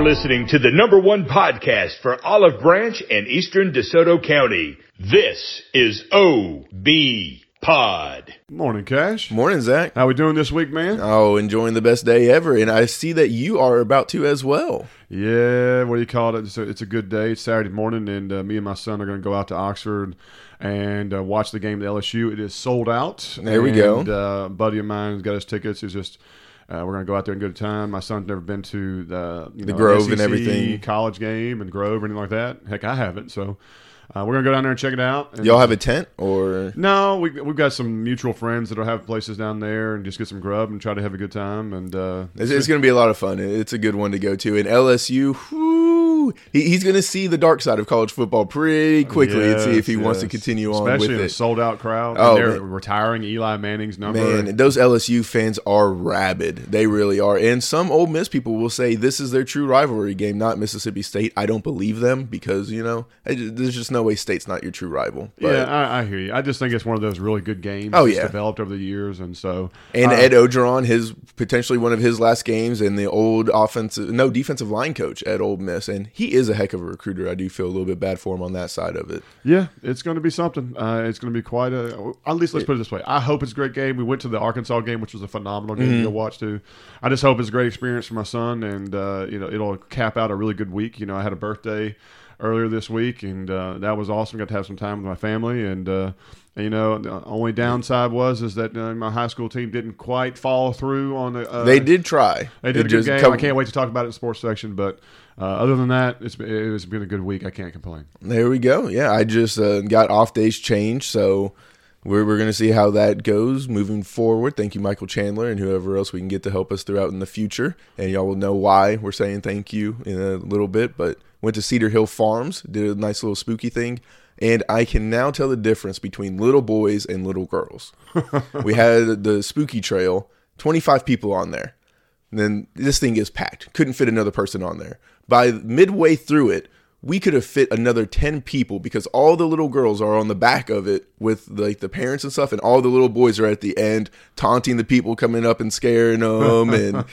You're listening to the number one podcast for Olive Branch and Eastern DeSoto County. This is OB Pod. Morning, Cash. Morning, Zach. How we doing this week, man? Oh, enjoying the best day ever, and I see that you are about to as well. Yeah, what do you call it? It's a, it's a good day. It's Saturday morning, and uh, me and my son are going to go out to Oxford and uh, watch the game at LSU. It is sold out. There we and, go. Uh, a buddy of mine has got his tickets. He's just. Uh, we're gonna go out there and get a time. My son's never been to the you The know, Grove and everything. college game and Grove or anything like that. Heck, I haven't. So uh, we're gonna go down there and check it out. And- Y'all have a tent, or No, we we've got some mutual friends that'll have places down there and just get some grub and try to have a good time. And uh, it's, it's going to be a lot of fun. It's a good one to go to. And LSU, whoo, he, he's going to see the dark side of college football pretty quickly and see if he Yes, wants to yes. continue on Especially with in a it. sold out crowd. Oh, and they're man. retiring Eli Manning's number. Man, those LSU fans are rabid. They really are. And some Ole Miss people will say this is their true rivalry game, not Mississippi State. I don't believe them because, you know, I there's just no way State's not your true rival. But, yeah, I, I hear you. I just think it's one of those really good games. Oh, yeah. developed over the years, and so And uh, Ed Orgeron, his potentially one of his last games, and the old offensive, no defensive line coach at Ole Miss, and he is a heck of a recruiter. I do feel a little bit bad for him on that side of it. Yeah, it's going to be something. Uh, it's going to be quite a. At least let's put it this way. I hope it's a great game. We went to the Arkansas game, which was a phenomenal game Mm-hmm. to watch too. I just hope it's a great experience for my son, and uh, you know it'll cap out a really good week. You know, I had a birthday earlier this week, and uh, that was awesome. Got to have some time with my family, and uh, you know the only downside was is that uh, my high school team didn't quite follow through on the. Uh, They did try. They did It a good game. come- I can't wait to talk about it in the sports section, but. Uh, other than that, it's been, it's been a good week. I can't complain. There we go. Yeah, I just uh, got off days changed, so we're, we're going to see how that goes moving forward. Thank you, Michael Chandler, and whoever else we can get to help us throughout in the future. And y'all will know why we're saying thank you in a little bit. But went to Cedar Hill Farms, did a nice little spooky thing. And I can now tell the difference between little boys and little girls. we had the spooky trail, 25 people on there. And then this thing is packed. Couldn't fit another person on there. By midway through it, we could have fit another 10 people because all the little girls are on the back of it with like the parents and stuff and all the little boys are at the end taunting the people coming up and scaring them and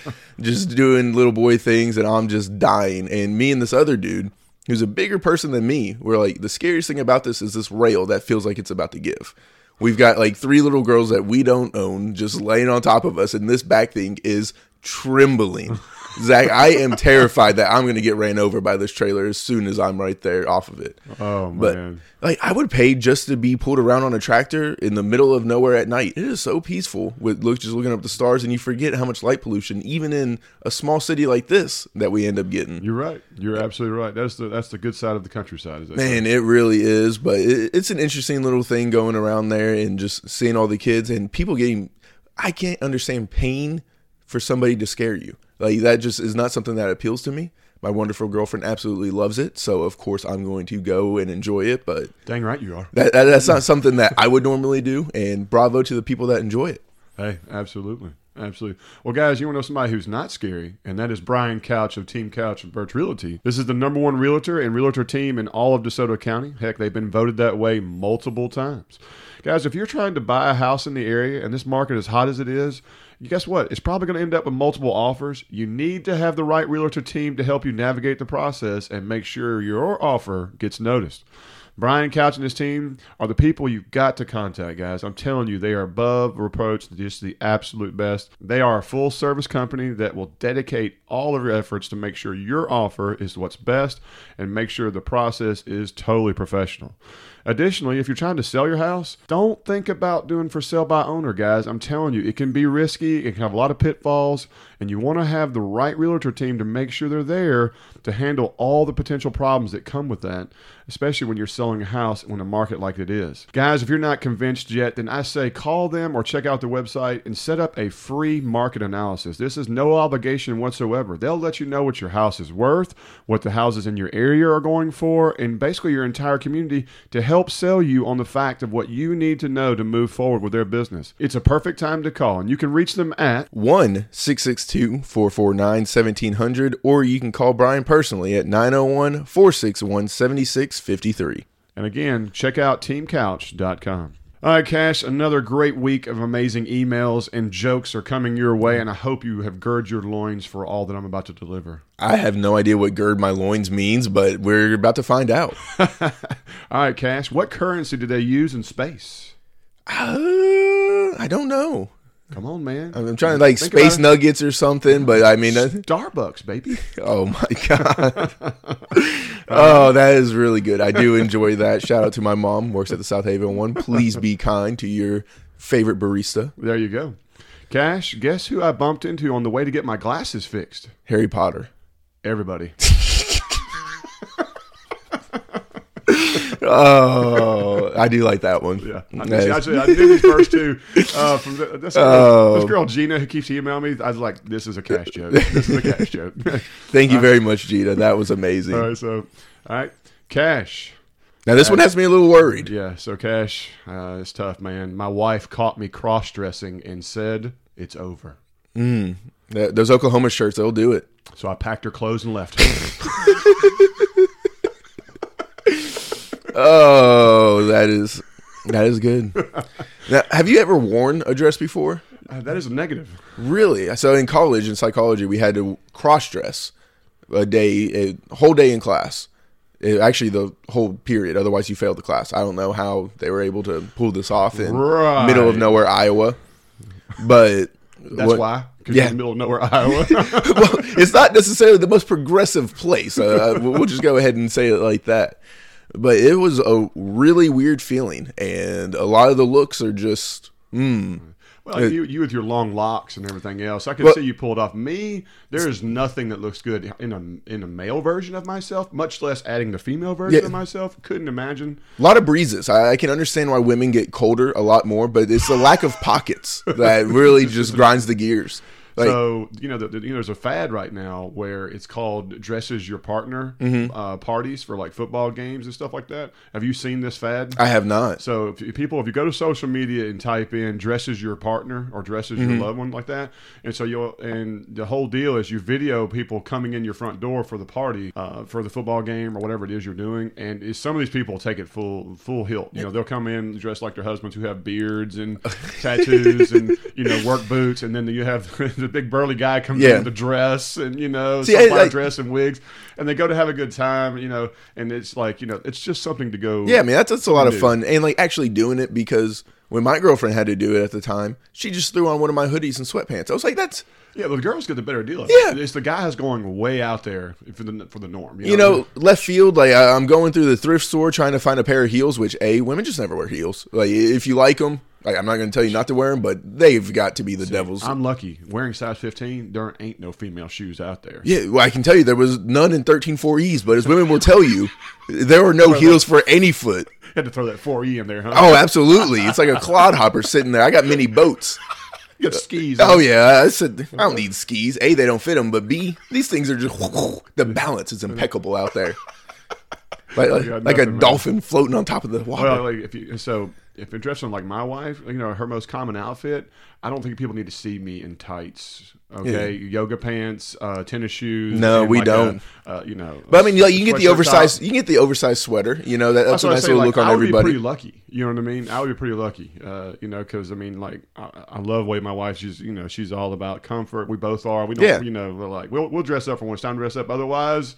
just doing little boy things and I'm just dying and me and this other dude who's a bigger person than me we're like the scariest thing about this is this rail that feels like it's about to give We've got like three little girls that we don't own just laying on top of us, and this back thing is trembling. Zach, I am terrified that I'm going to get ran over by this trailer as soon as I'm right there off of it. Oh But man. like, I would pay just to be pulled around on a tractor in the middle of nowhere at night. It is so peaceful with look just looking up the stars, and you forget how much light pollution, even in a small city like this, that we end up getting. You're right. You're absolutely right. That's the that's the good side of the countryside. Is Man, it really is. But it, it's an interesting little thing going around there and just seeing all the kids and people getting. I can't understand pain for somebody to scare you. Like that just is not something that appeals to me. My wonderful girlfriend absolutely loves it, so of course I'm going to go and enjoy it. But Dang right you are. that, that that's not something that I would normally do. And bravo to the people that enjoy it. Hey, absolutely. Absolutely. Well, guys, you want to know somebody who's not scary, and that is Brian Couch of Team Couch and Birch Realty. This is the number one realtor and realtor team in all of DeSoto County. Heck, they've been voted that way multiple times. Guys, if you're trying to buy a house in the area and this market is hot as it is, guess what? It's probably going to end up with multiple offers. You need to have the right realtor team to help you navigate the process and make sure your offer gets noticed. Brian Couch and his team are the people you've got to contact, guys. I'm telling you, they are above reproach, just the absolute best. They are a full service company that will dedicate all of your efforts to make sure your offer is what's best and make sure the process is totally professional. Additionally, if you're trying to sell your house, don't think about doing for sale by owner, guys. I'm telling you, it can be risky, it can have a lot of pitfalls, and you want to have the right realtor team to make sure they're there to handle all the potential problems that come with that, especially when you're selling a house in a market like it is. Guys, if you're not convinced yet, then I say call them or check out their website and set up a free market analysis. This is no obligation whatsoever. They'll let you know what your house is worth, what the houses in your area are going for, and basically your entire community to help sell you on the fact of what you need to know to move forward with their business. It's a perfect time to call, and you can reach them at 1 662 449 1700, or you can call Brian personally at 901 461 7653. And again, check out teamcouch.com. All right, Cash, another great week of amazing emails and jokes are coming your way, and I hope you have girded your loins for all that I'm about to deliver. I have no idea what gird my loins means, but we're about to find out. all right, Cash, what currency do they use in space? Uh, I don't know. Come on, man. I'm trying to like Think space nuggets or something, but I mean, Starbucks, baby. oh my god. oh, that is really good. I do enjoy that. Shout out to my mom, works at the South Haven one. Please be kind to your favorite barista, There you go. Cash, guess who I bumped into on the way to get my glasses fixed? Harry Potter. Everybody. Oh, I do like that one. Yeah, I, That see, is- actually, I knew these first two uh, from the, this, girl, Oh. this girl Gina who keeps emailing me. I was like, "This is a cash joke. This is a cash joke." Thank you very much, Gina. That was amazing. all right, so all right, cash. Now this one has me a little worried. Yeah, so cash. Uh, it's tough, man. My wife caught me cross dressing and said it's over. Th- Those Oklahoma shirts, they'll do it. So I packed her clothes and left. Oh, that is that is good. now, have you ever worn a dress before? Uh, that is a negative. Really? So in college in psychology, we had to cross dress a day, a whole day in class. It- actually, the whole period. Otherwise, you failed the class. I don't know how they were able to pull this off in Right. middle of nowhere, Iowa. But That's what- why. Because Yeah. you're in the middle of nowhere, Iowa. well, it's not necessarily the most progressive place. Uh, we'll just go ahead and say it like that. But it was a really weird feeling, and a lot of the looks are just. Mm, Well, you, you with your long locks and everything else, I can Well- see you pulled off. Me, there is nothing that looks good in a in a male version of myself, much less adding the female version Yeah. of myself. Couldn't imagine. a lot of breezes. I, I can understand why women get colder a lot more, but it's the lack of pockets that really just grinds the gears. So you know, the, the- you know, there's a fad right now where it's called dresses your partner Mm-hmm. uh, parties for like football games and stuff like that. Have you seen this fad? I have not. So if people, if you go to social media and type in "dresses your partner" or "dresses Mm-hmm. your loved one" like that, and so you'll and the whole deal is you video people coming in your front door for the party, uh, for the football game or whatever it is you're doing, and is some of these people take it full full hilt. You know, they'll come in dressed like their husbands who have beards and tattoos and you know work boots, and then you have the big burly guy comes Yeah. in with the dress and you know See, I- I- dress and wigs, and they go to have a good time. You know, and it's like you know it's just something to go. Yeah, I mean that's that's a lot of fun, and like actually doing it because when my girlfriend had to do it at the time, she just threw on one of my hoodies and sweatpants. I was like, that's Yeah, the girls get the better deal. Yeah. it. it's the guys going way out there for the for the norm. you know left field. Like I'm going through the thrift store trying to find a pair of heels, which a women just never wear heels. Like if you like them, like I'm not going to tell you not to wear them, but they've got to be the devil's. I'm lucky wearing size 15. There ain't no female shoes out there. Yeah, well, I can tell you there was none in 13.4Es, but as women will tell you, there were no heels for any foot. Had to throw that 4e in there, huh? Oh, absolutely. It's like a clodhopper sitting there. I got mini boats. you got skis. Oh yeah, I said I don't need skis. A, they don't fit them, but B, these things are just the balance is impeccable out there. Like, oh, like, got like a man. dolphin floating on top of the water. Well, like if you so if you're dressing like my wife, you know her most common outfit. I don't think people need to see me in tights. Okay, yoga pants, uh, tennis shoes. No, we like don't. uh, you know, but I mean, like, you can get the oversized. top. You can get the oversized sweater. You know that, that's, That's a what I nice say. little Like, look on I would be everybody. pretty lucky. You know what I mean? I would be pretty lucky. Uh, you know, because I mean, like, I, I love the way my wife. She's, you know, she's all about comfort. We both are. We don't, Yeah. you know, we're like, we'll, we'll dress up for when it's time to dress up. Otherwise,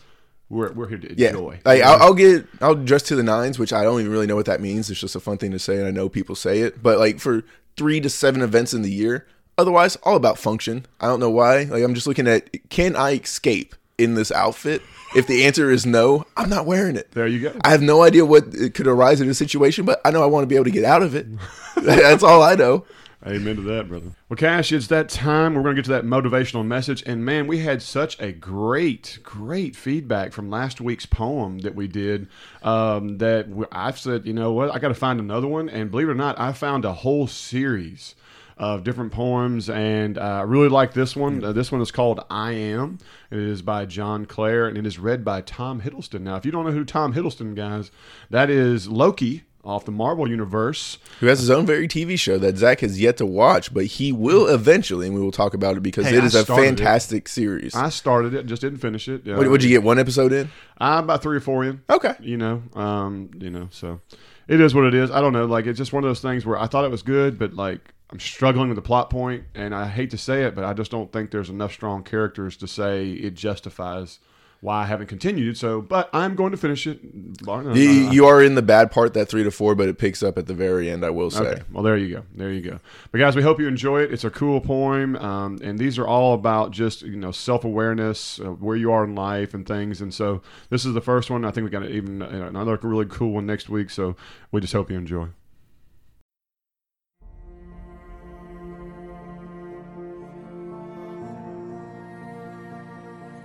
we're, we're here to Yeah, enjoy. like I'll, I'll get I'll dress to the nines, which I don't even really know what that means. It's just a fun thing to say, and I know people say it. But like for three to seven events in the year, otherwise all about function. I don't know why. Like I'm just looking at can I escape in this outfit? If the answer is no, I'm not wearing it. there you go. I have no idea what it could arise in a situation, but I know I want to be able to get out of it. That's all I know. Amen to that, brother. Well, Cash, it's that time. We're going to get to that motivational message. And man, we had such a great, great feedback from last week's poem that we did. Um, that I've said, you know what, I got to find another one. And believe it or not, I found a whole series of different poems, and uh, I really like this one. Uh, this one is called "I Am." And it is by John Clare, and it is read by Tom Hiddleston. Now, if you don't know who Tom Hiddleston, guys, that is Loki off the Marvel universe. Who has his own very TV show that Zach has yet to watch, but he will eventually, and we will talk about it because Hey, it I is a started it. fantastic series. I started it, just didn't finish it. What, would you get one episode in? I'm about three or four in. Okay. You know, um, you know, so It is what it is. I don't know. Like it's just one of those things where I thought it was good, but like I'm struggling with the plot point, and I hate to say it, but I just don't think there's enough strong characters to say it justifies why I haven't continued. So, but I'm going to finish it. You, you are in the bad part, that three to four, but it picks up at the very end. I will say. Okay. Well, there you go. There you go. But guys, we hope you enjoy it. It's a cool poem, um, and these are all about just you know self awareness, uh, where you are in life, and things. And so, this is the first one. I think we got even another really cool one next week. So, we just hope you enjoy.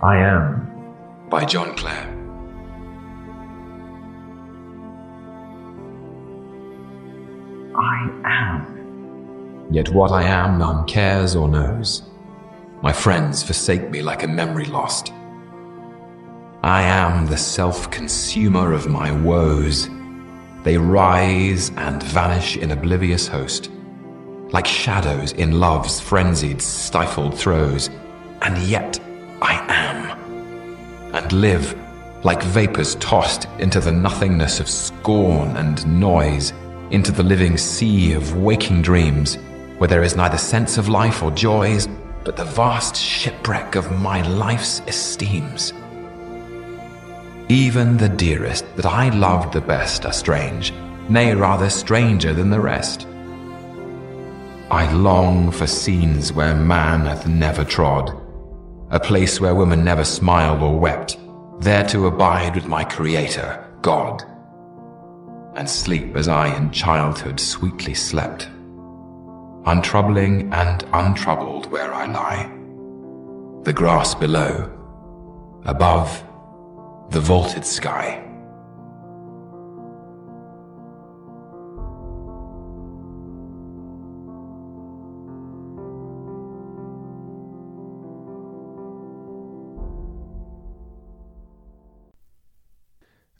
I am by John Clare. I am. Yet what I am none cares or knows. My friends forsake me like a memory lost. I am the self consumer of my woes. They rise and vanish in oblivious host, like shadows in love's frenzied, stifled throes. And yet and live like vapors tossed into the nothingness of scorn and noise, into the living sea of waking dreams, where there is neither sense of life or joys, but the vast shipwreck of my life's esteems. Even the dearest that I loved the best are strange, nay, rather stranger than the rest. I long for scenes where man hath never trod a place where women never smiled or wept, there to abide with my Creator, God, and sleep as I in childhood sweetly slept, untroubling and untroubled where I lie. The grass below, above, the vaulted sky.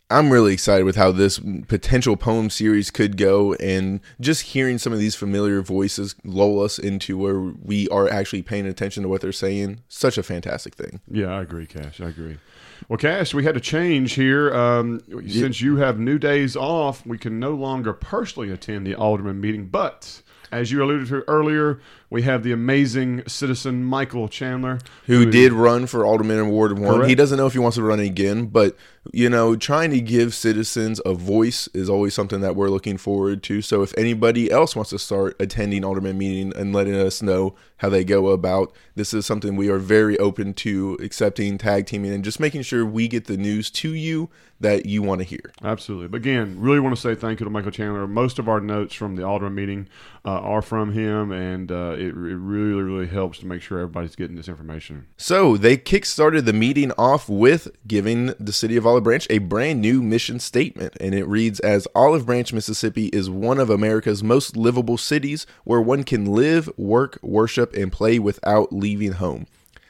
I'm really excited with how this potential poem series could go, and just hearing some of these familiar voices lull us into where we are actually paying attention to what they're saying. Such a fantastic thing. Yeah, I agree, Cash. I agree. Well, Cash, we had to change here. Um, since you have new days off, we can no longer personally attend the alderman meeting, but as you alluded to earlier, we have the amazing citizen Michael Chandler, who, who did run for Alderman in Ward One. Correct. He doesn't know if he wants to run again, but you know, trying to give citizens a voice is always something that we're looking forward to. So, if anybody else wants to start attending Alderman meeting and letting us know how they go about, this is something we are very open to accepting, tag teaming, and just making sure we get the news to you that you want to hear. Absolutely. But again, really want to say thank you to Michael Chandler. Most of our notes from the Alderman meeting uh, are from him, and uh, it, it really, really helps to make sure everybody's getting this information. So they kickstarted the meeting off with giving the city of Olive Branch a brand new mission statement, and it reads as Olive Branch, Mississippi is one of America's most livable cities where one can live, work, worship, and play without leaving home.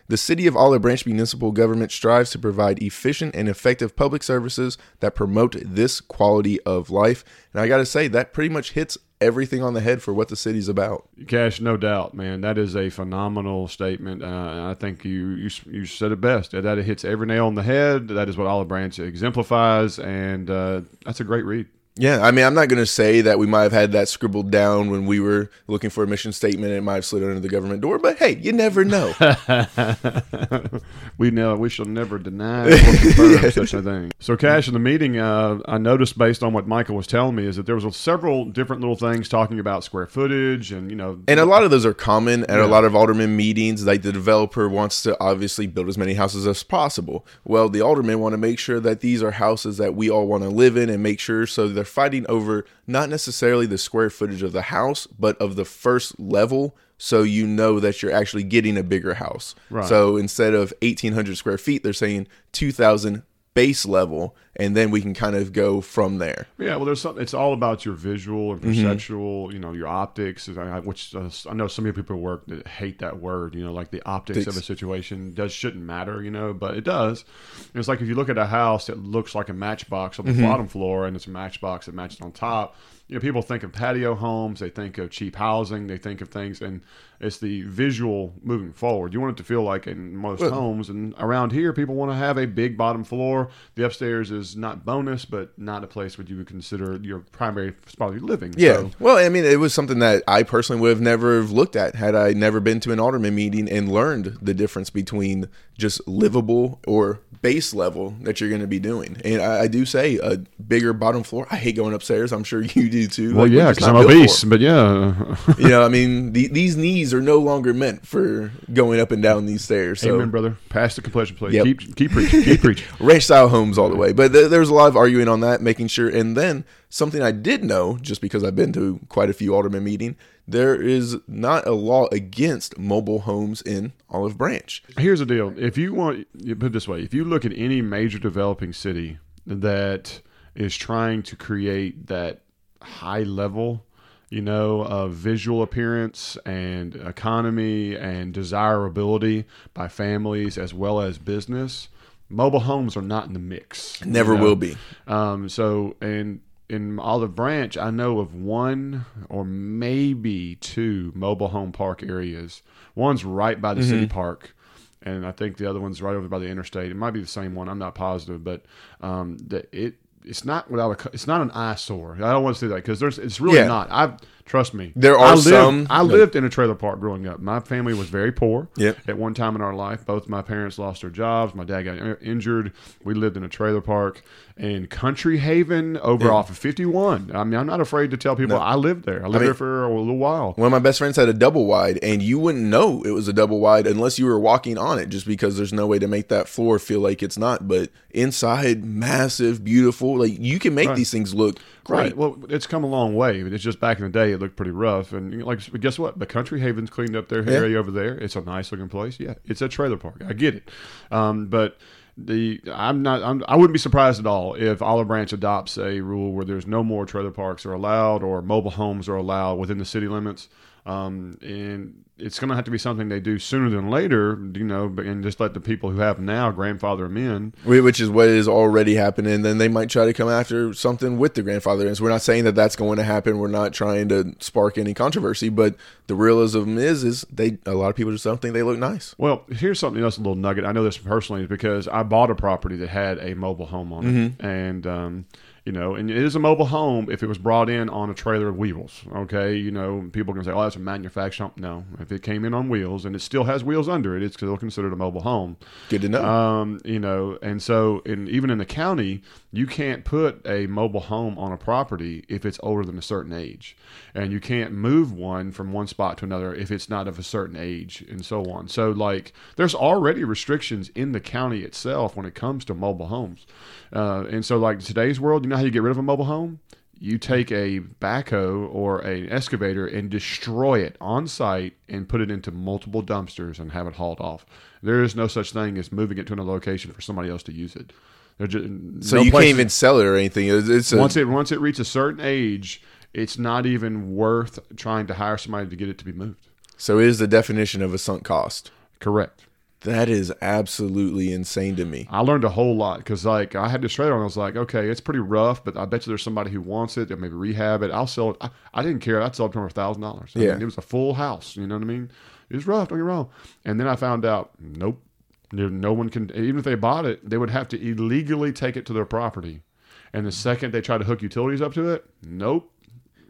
The City of Olive Branch Municipal Government strives to provide efficient and effective public services that promote this quality of life. And I got to say, that pretty much hits everything on the head for what the city's about. Cash, no doubt, man. That is a phenomenal statement. Uh, I think you, you you said it best. That it hits every nail on the head. That is what Olive Branch exemplifies, and uh, that's a great read. Yeah, I mean, I'm not going to say that we might have had that scribbled down when we were looking for a mission statement and it might have slid under the government door, but hey, you never know. we know we shall never deny or confirm such a thing. So, Cash, in the meeting, uh, I noticed based on what Michael was telling me is that there was several different little things talking about square footage and you know, and a lot of those are common at yeah. a lot of alderman meetings. Like the developer wants to obviously build as many houses as possible. Well, the aldermen want to make sure that these are houses that we all want to live in and make sure so they're fighting over not necessarily the square footage of the house, but of the first level. So you know that you're actually getting a bigger house. Right. So instead of 1,800 square feet, they're saying 2,000 base level and then we can kind of go from there yeah well there's something it's all about your visual and mm-hmm. perceptual mm-hmm. you know your optics which uh, i know some people work that hate that word you know like the optics of a situation does shouldn't matter you know but it does and it's like if you look at a house that looks like a matchbox on the mm-hmm. bottom floor and it's a matchbox that matches on top you know, people think of patio homes, they think of cheap housing, they think of things, and it's the visual moving forward. You want it to feel like in most Well- homes, and around here, people want to have a big bottom floor. The upstairs is not bonus, but not a place where you would consider your primary spot of living. Yeah. So, Well, I mean, it was something that I personally would have never looked at had I never been to an alderman meeting and learned the difference between just livable or base level that you're going to be doing. And I, I do say a bigger bottom floor. I hate going upstairs. I'm sure you do too. well, Like, yeah, because I'm obese, but yeah. you know, I mean, the, these knees are no longer meant for going up and down these stairs. So. Amen, brother. Pass the completion plate. Yep. Keep keep preaching. Keep preaching. ranch style homes all the way. But th- there's a lot of arguing on that, making sure. And then something I did know, just because I've been to quite a few alderman meeting, there is not a law against mobile homes in Olive Branch. Here's the deal: if you want, you put it this way, if you look at any major developing city that is trying to create that high level, you know, of visual appearance and economy and desirability by families as well as business, mobile homes are not in the mix. you Never know? will be. Um, so, and in Olive Branch, I know of one or maybe two mobile home park areas. One's right by the city park, and I think the other one's right over by the interstate. It might be the same one. I'm not positive, but um, that it it's not what I would. It's not an eyesore. I don't want to say that because there's. It's really Yeah. not. I trust me. There are I lived, some- I lived in a trailer park growing up. My family was very poor. Yep. At one time in our life, both my parents lost their jobs. My dad got injured. We lived in a trailer park in Country Haven over off of 51. I mean, I'm not afraid to tell people I lived there. I lived mean- there for a little while. One of my best friends had a double wide, and you wouldn't know it was a double wide unless you were walking on it, just because there's no way to make that floor feel like it's not. But inside, massive, beautiful. Like you can make these things look great. Right. Well, it's come a long way. It's just back in the day, it looked pretty rough. And like, guess what? The Country Haven's cleaned up their area over there. It's a nice looking place. Yeah, it's a trailer park. I get it. Um, but the I'm not. I'm, I wouldn't be surprised at all if Olive Branch adopts a rule where there's no more trailer parks are allowed or mobile homes are allowed within the city limits. Um, and it's going to have to be something they do sooner than later, you know, and just let the people who have now grandfather them in. Which is what is already happening. Then they might try to come after something with the grandfather. And so we're not saying that that's going to happen. We're not trying to spark any controversy. But the realism is, is they a lot of people just don't think they look nice. Well, here's something else, a little nugget. I know this personally because I bought a property that had a mobile home on it, and um, you know, and it is a mobile home if it was brought in on a trailer of wheels. Okay, you know, people can say, "Oh, that's a manufactured." home." No, if it came in on wheels and it still has wheels under it, it's still considered a mobile home. Good to know. Um, you know, and so in even in the county, you can't put a mobile home on a property if it's older than a certain age, and you can't move one from one spot to another if it's not of a certain age, and so on. So like, there's already restrictions in the county itself when it comes to mobile homes, uh, and so like today's world, you know how you get rid of a mobile home? You take a backhoe or an excavator and destroy it on site and put it into multiple dumpsters and have it hauled off. There is no such thing as moving it to another location for somebody else to use it. Just, so no you places- can't even sell it or anything. It's, it's a, once it once it reaches a certain age, it's not even worth trying to hire somebody to get it to be moved. so it is the definition of a sunk cost. Correct. That is absolutely insane to me. I learned a whole lot because like I had this trailer and I was like, okay, it's pretty rough, but I bet you there's somebody who wants it and maybe rehab it. I'll sell it. I, I didn't care. I'd sell it for a thousand dollars. Yeah. mean, it was a full house. You know what I mean? It was rough. Don't get me wrong. And then I found out, nope, no one can. Even if they bought it, they would have to illegally take it to their property. And the second they try to hook utilities up to it, nope.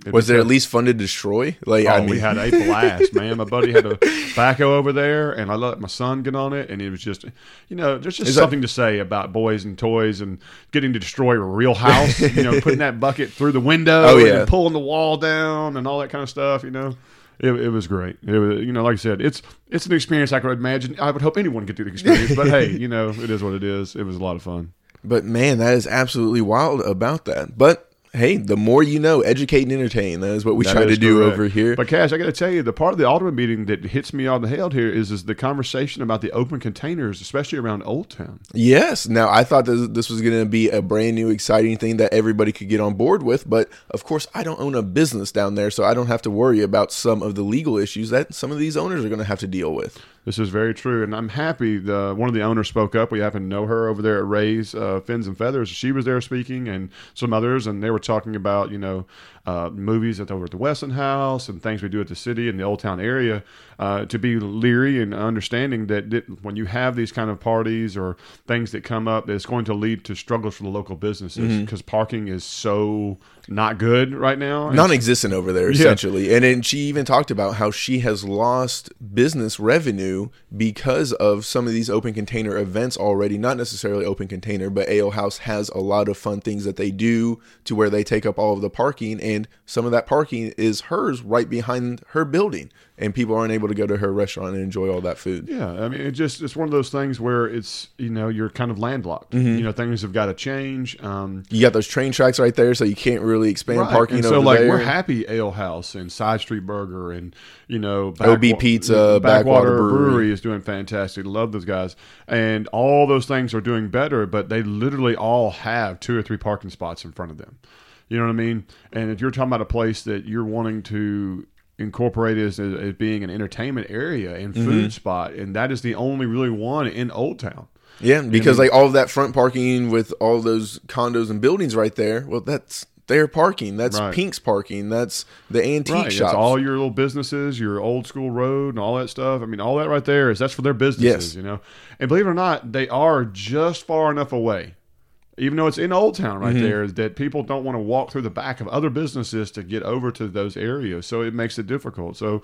It Was there at least fun to destroy? Like Oh, I mean, we had a blast, man. My buddy had a backhoe over there, and I let my son get on it, and it was just, you know, there's just something to say about boys and toys and getting to destroy a real house. you know, putting that bucket through the window, Oh, yeah. then pulling the wall down, and all that kind of stuff. You know, it, it was great. It was, you know, like I said, it's it's an experience I could imagine. I would hope anyone could do the experience, but hey, you know, it is what it is. It was a lot of fun. But man, that is absolutely wild about that. But hey, the more you know, educate and entertain. That is what we That try to do correct. over here. But Cash, I got to tell you, the part of the Alderman meeting that hits me on the head here is is the conversation about the open containers, especially around Old Town. Yes. Now, I thought this, this was going to be a brand new, exciting thing that everybody could get on board with. But of course, I don't own a business down there, so I don't have to worry about some of the legal issues that some of these owners are going to have to deal with. This is very true, and I'm happy. The one of the owners spoke up. We happen to know her over there at Ray's uh, Fins and Feathers. She was there speaking, and some others, and they were talking about you know uh, movies at over at the Wesson House and things we do at the city and the Old Town area, uh, to be leery and understanding that, that when you have these kind of parties or things that come up, it's going to lead to struggles for the local businesses because parking is so not good right now. Non-existent over there essentially. And then she even talked about how she has lost business revenue because of some of these open container events already. Not necessarily open container but ale house has a lot of fun things that they do to where they take up all of the parking. And some of that parking is hers right behind her building and people aren't able to go to her restaurant and enjoy all that food Yeah, I mean, it just it's one of those things where it's you know you're kind of landlocked. You know, things have got to change. Um, you got those train tracks right there so you can't really expand right. parking and so like there we're happy Ale House and Side Street Burger and you know OB Pizza, Backwater Brewery. is doing fantastic. Love those guys, and all those things are doing better. But they literally all have two or three parking spots in front of them. You know what I mean? And if you're talking about a place that you're wanting to incorporate as, as being an entertainment area and Mm-hmm. food spot, and that is the only really one in Old Town. Yeah, because like all of that front parking with all those condos and buildings right there, well, that's their parking. That's Right. Pink's parking. That's the antique Right, shops. it's all your little businesses, your old school road, and all that stuff. I mean, all that right there is that's for their businesses, Yes. you know. And believe it or not, they are just far enough away, even though it's in Old Town right Mm-hmm. there, is that people don't want to walk through the back of other businesses to get over to those areas. So it makes it difficult. So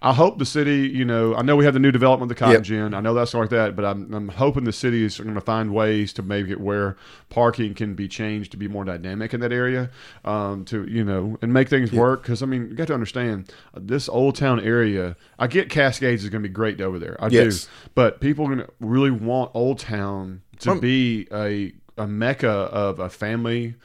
I hope the city, you know, I know we have the new development, the Cotton Yep. Gin. I know that's like that, but I'm, I'm hoping the city is going to find ways to make it where parking can be changed to be more dynamic in that area, um, to you know, and make things work. Because I mean, you got to understand uh, this Old Town area. I get Cascades is going to be great over there. I Yes. do, but people are going to really want Old Town to Um, be a a mecca of a family.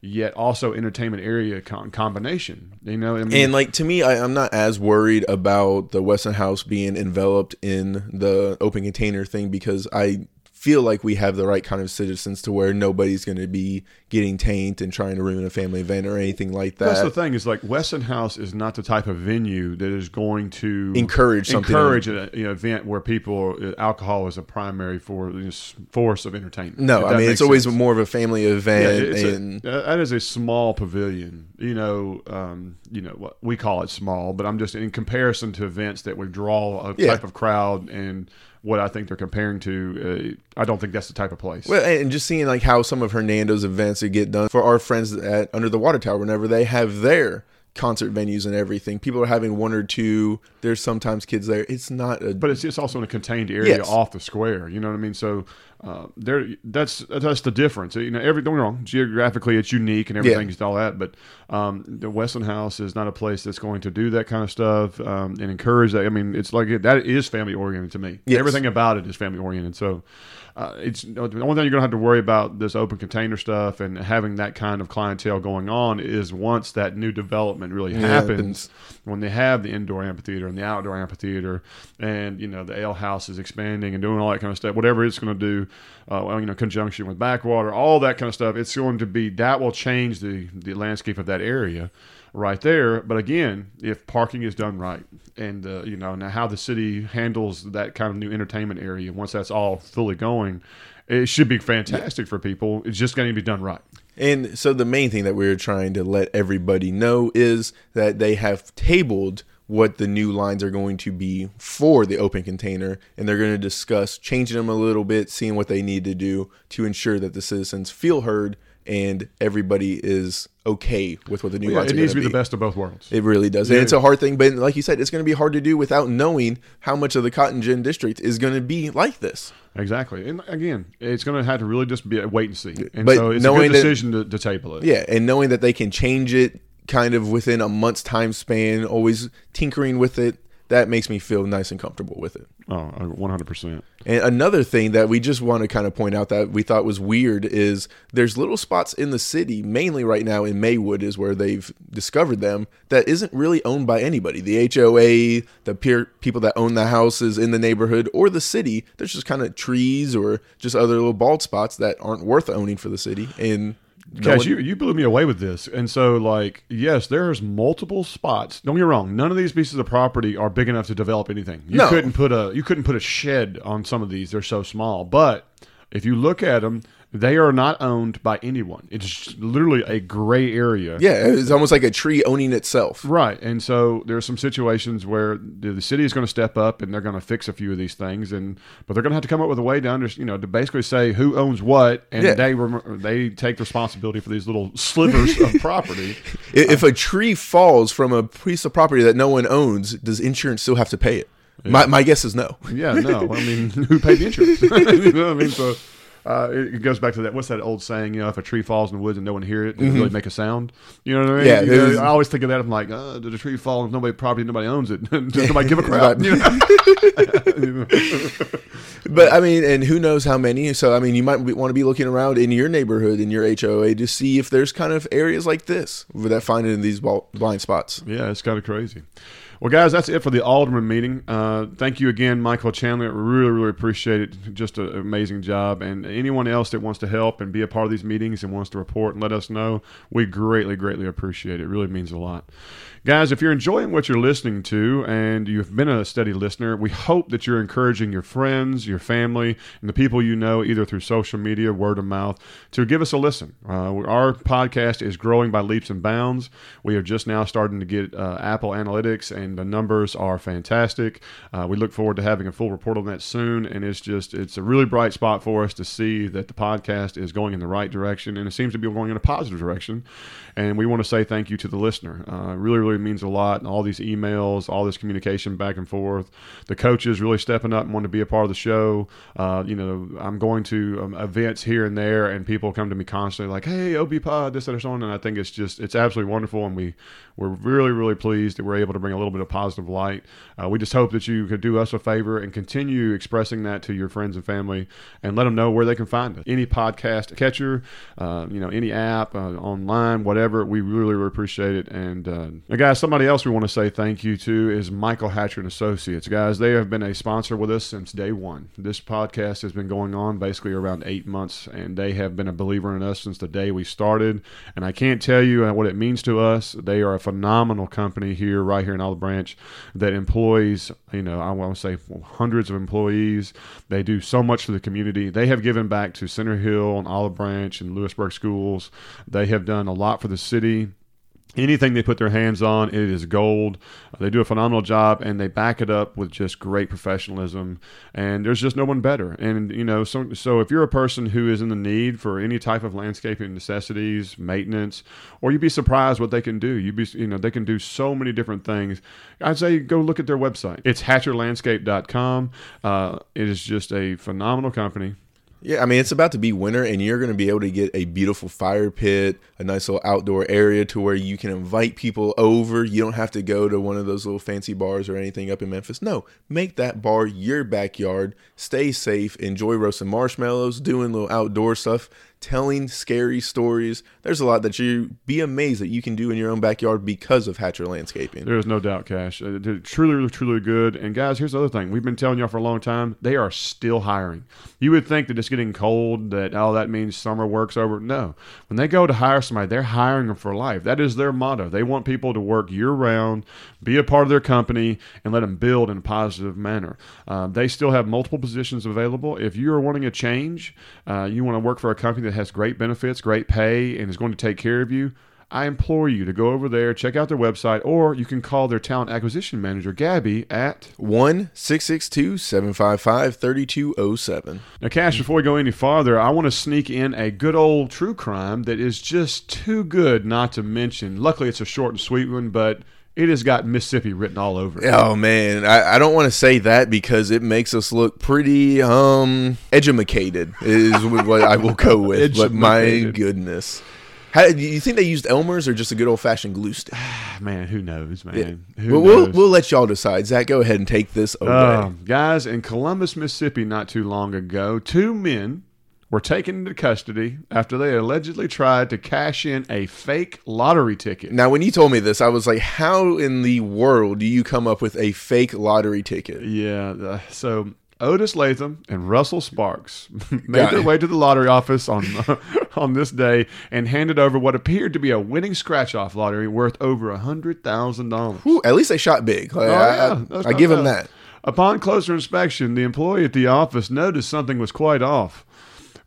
Yet also entertainment area con- combination, you know. I mean, and like to me, I, I'm not as worried about the Weston House being enveloped in the open container thing because I feel like we have the right kind of citizens to where nobody's going to be getting taint and trying to ruin a family event or anything like that. That's the thing is like Weston House is not the type of venue that is going to Encourage something. encourage an you know, event where people alcohol is a primary for this force of entertainment. no, I mean it's always sense. more of a family Yeah, event, it's a- that is a small pavilion. You know, um, you know what we call it small, but I'm just in comparison to events that would draw a Yeah. type of crowd and what I think they're comparing to. Uh, I don't think that's the type of place. Well, and just seeing like how some of Hernando's events would get done for our friends at Under the Water Tower, whenever they have their concert venues and everything, people are having one or two. There's sometimes kids there. It's not a but it's just also in a contained area Yes. off the square. You know what I mean? So uh, there, that's that's the difference. You know, every don't get me wrong. Geographically, it's unique and everything's and all that. But um, the Weston House is not a place that's going to do that kind of stuff um, and encourage that. I mean, it's like that is family oriented to me. Yes. Everything about it is family oriented. So. Uh, it's the only thing you're gonna have to worry about this open container stuff and having that kind of clientele going on is once that new development really happens, happens. when they have the indoor amphitheater and the outdoor amphitheater, and you know the ale house is expanding and doing all that kind of stuff, whatever it's going to do, uh, well, you know, conjunction with backwater, all that kind of stuff, it's going to be that will change the the landscape of that area, right there. But again, if parking is done right, and uh, you know now how the city handles that kind of new entertainment area once that's all fully going, it should be fantastic for people. It's just going to be done right. And so the main thing that we're trying to let everybody know is that they have tabled what the new lines are going to be for the open container and they're going to discuss changing them a little bit, seeing what they need to do to ensure that the citizens feel heard and everybody is okay with what the new Yeah, lines it needs to going be the best of both worlds. It really does. Yeah. And it's a hard thing, but like you said, it's going to be hard to do without knowing how much of the Cotton Gin district is going to be like this. Exactly. And again, it's going to have to really just be a wait and see. And But so it's a good that- decision to, to table it. Yeah, and knowing that they can change it kind of within a month's time span, always tinkering with it, that makes me feel nice and comfortable with it. Oh, 100%. And another thing that we just want to kind of point out that we thought was weird is there's little spots in the city, mainly right now in Maywood is where they've discovered them, that isn't really owned by anybody. The HOA, the peer, people that own the houses in the neighborhood, or the city. There's just kind of trees or just other little bald spots that aren't worth owning for the city. And Cash, you, you blew me away with this. And so, like, yes, there's multiple spots. Don't get me wrong. None of these pieces of property are big enough to develop anything. You No. couldn't put a you couldn't put a shed on some of these. They're so small. But if you look at them, They are not owned by anyone. It's literally a gray area. Yeah, it's almost like a tree owning itself. Right. And so there are some situations where the the city is going to step up and they're going to fix a few of these things, and but they're going to have to come up with a way to under, you know to basically say who owns what, and Yeah. they rem- they take responsibility for these little slivers of property. If a tree falls from a piece of property that no one owns, does insurance still have to pay it? My, my guess is no. Yeah, no. I mean, who paid the insurance? you know I mean? So uh, it, it goes back to that. What's that old saying? You know, if a tree falls in the woods and no one hears it, does it really make a sound? You know what I mean? Mm-hmm. Yeah, You know, I always think of that. I'm like, uh, did a tree fall and nobody property, nobody owns it? Does nobody give a crap? But I mean, and who knows how many? So I mean, you might want to be looking around in your neighborhood, in your HOA, to see if there's kind of areas like this that find it in these blind spots. Yeah, it's kind of crazy. Well, guys, that's it for the Alderman meeting. Uh, thank you again, Michael Chandler. Really, really appreciate it. Just an amazing job. And anyone else that wants to help and be a part of these meetings and wants to report and let us know, we greatly, greatly appreciate it. It really means a lot. Guys, if you're enjoying what you're listening to and you've been a steady listener, we hope that you're encouraging your friends, your family, and the people you know, either through social media, word of mouth, to give us a listen. Uh, our podcast is growing by leaps and bounds. We are just now starting to get uh, Apple Analytics, and the numbers are fantastic. Uh, we look forward to having a full report on that soon, and it's just it's a really bright spot for us to see that the podcast is going in the right direction, and it seems to be going in a positive direction. And we want to say thank you to the listener. Uh, really, really means a lot. All these emails, all this communication back and forth. The coaches really stepping up and want to be a part of the show. Uh, you know, I'm going to um, events here and there, and people come to me constantly like, "Hey, OB Pod, this, or so on." And I think it's just it's absolutely wonderful, and we we're really, really pleased that we're able to bring a little bit of positive light. Uh, we just hope that you could do us a favor and continue expressing that to your friends and family, and let them know where they can find us. Any podcast catcher, uh, you know, any app, uh, online, whatever. We really, really appreciate it. And uh, now, guys, somebody else we want to say thank you to is Michael Hatcher and Associates. Guys, they have been a sponsor with us since day one. This podcast has been going on basically around eight months, and they have been a believer in us since the day we started. And I can't tell you what it means to us. They are a phenomenal company here, right here in Olive Branch, that employs, you know, I want to say hundreds of employees. They do so much for the community. They have given back to Center Hill and Olive Branch and Lewisburg schools. They have done a lot for the city anything they put their hands on, it is gold. They do a phenomenal job, and they back it up with just great professionalism. And there's just no one better. And you know, so so if you're a person who is in the need for any type of landscaping necessities, maintenance, or you'd be surprised what they can do. You'd be, you know, they can do so many different things. I'd say go look at their website. It's hatcherlandscape.com. Uh, it is just a phenomenal company. Yeah, I mean it's about to be winter, and you're going to be able to get a beautiful fire pit, a nice little outdoor area to where you can invite people over. You don't have to go to one of those little fancy bars or anything up in Memphis. No, make that bar your backyard. Stay safe. Enjoy roasting marshmallows, doing little outdoor stuff, telling scary stories. There's a lot that you be amazed that you can do in your own backyard because of Hatcher Landscaping. There is no doubt, Cash. Uh, truly, truly good. And guys, here's the other thing: we've been telling y'all for a long time. They are still hiring. You would think that it's getting cold, that oh, that means summer work's over. No, when they go to hire somebody, they're hiring them for life. That is their motto. They want people to work year round, be a part of their company, and let them build in a positive manner. Uh, they still have multiple positions available. If you are wanting a change, uh, you want to work for a company that has great benefits, great pay, and is going to take care of you. I implore you to go over there, check out their website, or you can call their talent acquisition manager, Gabby, at. 1 662 755 3207. Now, Cash, before we go any farther, I want to sneak in a good old true crime that is just too good not to mention. Luckily, it's a short and sweet one, but it has got Mississippi written all over it. Oh man, I, I don't want to say that because it makes us look pretty um edumacated is what I will go with. but my goodness, how, do you think they used Elmer's or just a good old fashioned glue stick? Man, who knows, man? Who Well, we'll knows? we'll let y'all decide. Zach, go ahead and take this away. Um, guys, in Columbus, Mississippi, not too long ago, two men were taken into custody after they allegedly tried to cash in a fake lottery ticket. now, when you told me this, I was like, "How in the world do you come up with a fake lottery ticket?" Yeah, uh, so Otis Latham and Russell Sparks made Got their it. way to the lottery office on on this day and handed over what appeared to be a winning scratch-off lottery worth over a hundred thousand dollars. At least they shot big. Like, Oh, I, yeah, I- I give them that. Upon closer inspection, the employee at the office noticed something was quite off.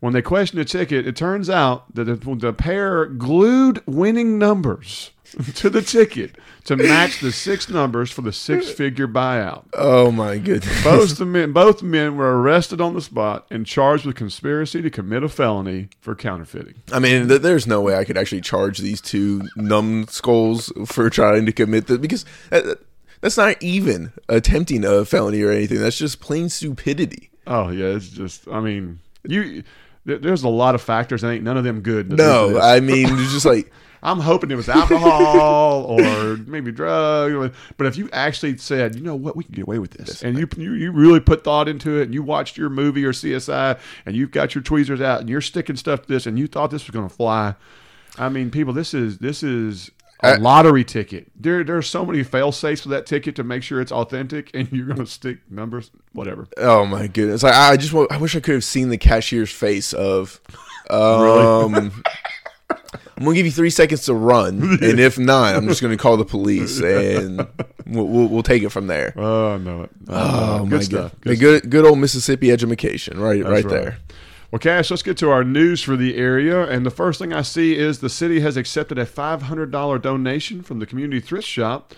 When they questioned the ticket, it turns out that the, the pair glued winning numbers to the ticket to match the six numbers for the six-figure buyout. Oh my goodness. Both the men, both men were arrested on the spot and charged with conspiracy to commit a felony for counterfeiting. I mean, th- there's no way I could actually charge these two numbskulls for trying to commit this because that, that's not even attempting a felony or anything. That's just plain stupidity. Oh yeah, it's just. I mean, you. There- There's a lot of factors. and ain't none of them good. that lead to No. I mean, it's just like I'm hoping it was alcohol or maybe drugs. But if you actually said, you know what, we can get away with this, and you, you you really put thought into it, and you watched your movie or CSI, and you've got your tweezers out, and you're sticking stuff to this, and you thought this was going to fly. I mean, people, this is this is a Uh, lottery ticket. There there are so many fail safes for that ticket to make sure it's authentic, and you're going to stick numbers, whatever. Oh my goodness! Like, I just I wish I could have seen the cashier's face of, um, I'm gonna give you three seconds to run, and if not, I'm just gonna call the police, and we'll, we'll, we'll take it from there. Oh no! Oh good my stuff. god! Good, good, old Mississippi education, right, right That's there. Well, Cash, let's get to our news for the area. And the first thing I see is the city has accepted a $500 donation from the community thrift shop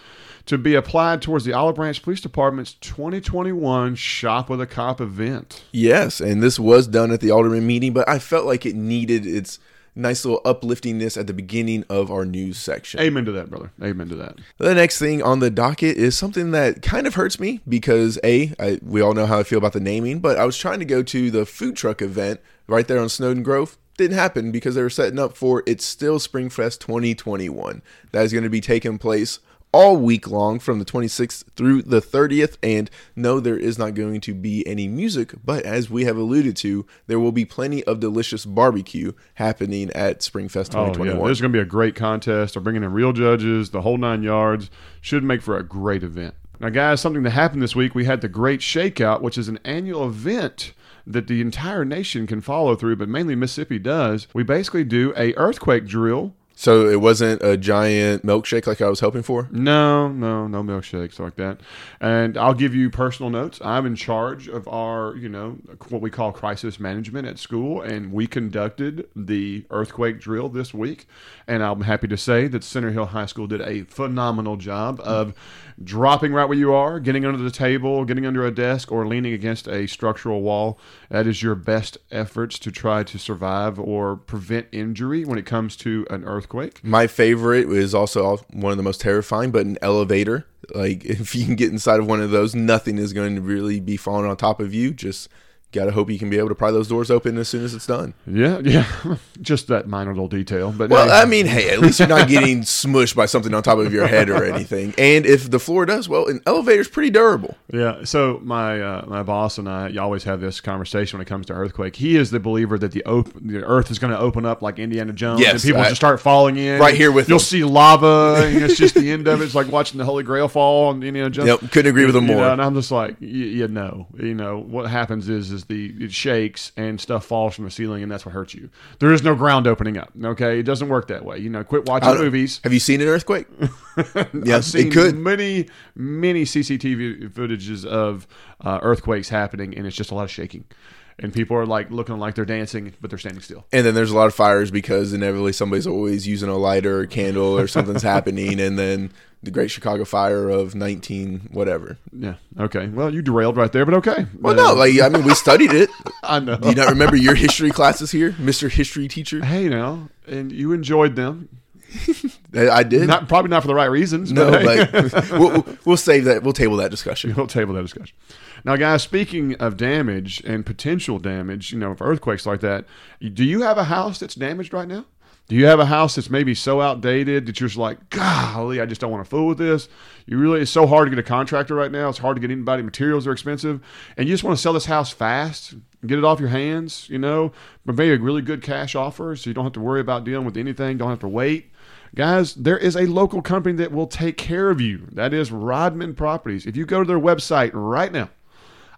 to be applied towards the Olive Branch Police Department's 2021 Shop with a Cop event. Yes, and this was done at the alderman meeting, but I felt like it needed its nice little upliftingness at the beginning of our news section. Amen to that, brother. Amen to that. The next thing on the docket is something that kind of hurts me because a I, we all know how I feel about the naming, but I was trying to go to the food truck event right there on Snowden Grove. Didn't happen because they were setting up for it's still Springfest 2021. That is going to be taking place all week long from the 26th through the 30th. And no, there is not going to be any music, but as we have alluded to, there will be plenty of delicious barbecue happening at Springfest Oh, 2021. yeah. There's going to be a great contest. They're bringing in real judges, the whole nine yards. Should make for a great event. Now, guys, something that happened this week, we had the Great Shakeout, which is an annual event that the entire nation can follow through, but mainly Mississippi does. We basically do a earthquake drill. So it wasn't a giant milkshake like I was hoping for. No, no, no milkshakes like that. And I'll give you personal notes. I'm in charge of our, you know, what we call crisis management at school, and we conducted the earthquake drill this week. And I'm happy to say that Center Hill High School did a phenomenal job of dropping right where you are, getting under the table, getting under a desk, or leaning against a structural wall. That is your best efforts to try to survive or prevent injury when it comes to an earthquake. My favorite is also one of the most terrifying, but an elevator. Like if you can get inside of one of those, nothing is going to really be falling on top of you. Just gotta hope you can be able to pry those doors open as soon as it's done. Yeah, yeah, just that minor little detail. But Well, hey, I mean, hey, at least you're not getting smushed by something on top of your head or anything. And if the floor does, well, an elevator's pretty durable. yeah. So my uh, my boss and I you always have this conversation when it comes to earthquake. He is the believer that the op- the Earth is going to open up like Indiana Jones, Yes, and people I- just start falling in. Right here with you'll see lava, and it's just the end of it. It's like watching the Holy Grail fall on Indiana Jones. Yep, couldn't agree with him You know, more. and I'm just like, y- you know, you know what happens is is the it shakes and stuff falls from the ceiling, and that's what hurts you. There is no ground opening up. Okay, it doesn't work that way. You know, quit watching movies. Have you seen an earthquake? yes, I've seen it could. many, many CCTV footages of uh, earthquakes happening, and it's just a lot of shaking, and people are like looking like they're dancing, but they're standing still. And then there's a lot of fires because inevitably somebody's always using a lighter or candle or something's happening. And then the Great Chicago Fire of 19 whatever. Yeah. Okay. Well, you derailed right there, but okay. Well, no, like I mean, we studied it. I know. Do you not remember your history classes here, Mr. History Teacher? hey, now, and you enjoyed them. I did. Not probably not for the right reasons. no, but, hey. but we'll, we'll- we'll save that. We'll table that discussion. We'll table that discussion. Now, guys, speaking of damage and potential damage, you know, of earthquakes like that, do you have a house that's damaged right now? Do you have a house that's maybe so outdated that you're just like, golly, I just don't want to fool with this? You really, it's so hard to get a contractor right now. It's hard to get anybody. Materials are expensive. And you just want to sell this house fast, get it off your hands, you know, but maybe a really good cash offer so you don't have to worry about dealing with anything, don't have to wait. Guys, there is a local company that will take care of you. That is Rodman Properties. If you go to their website right now,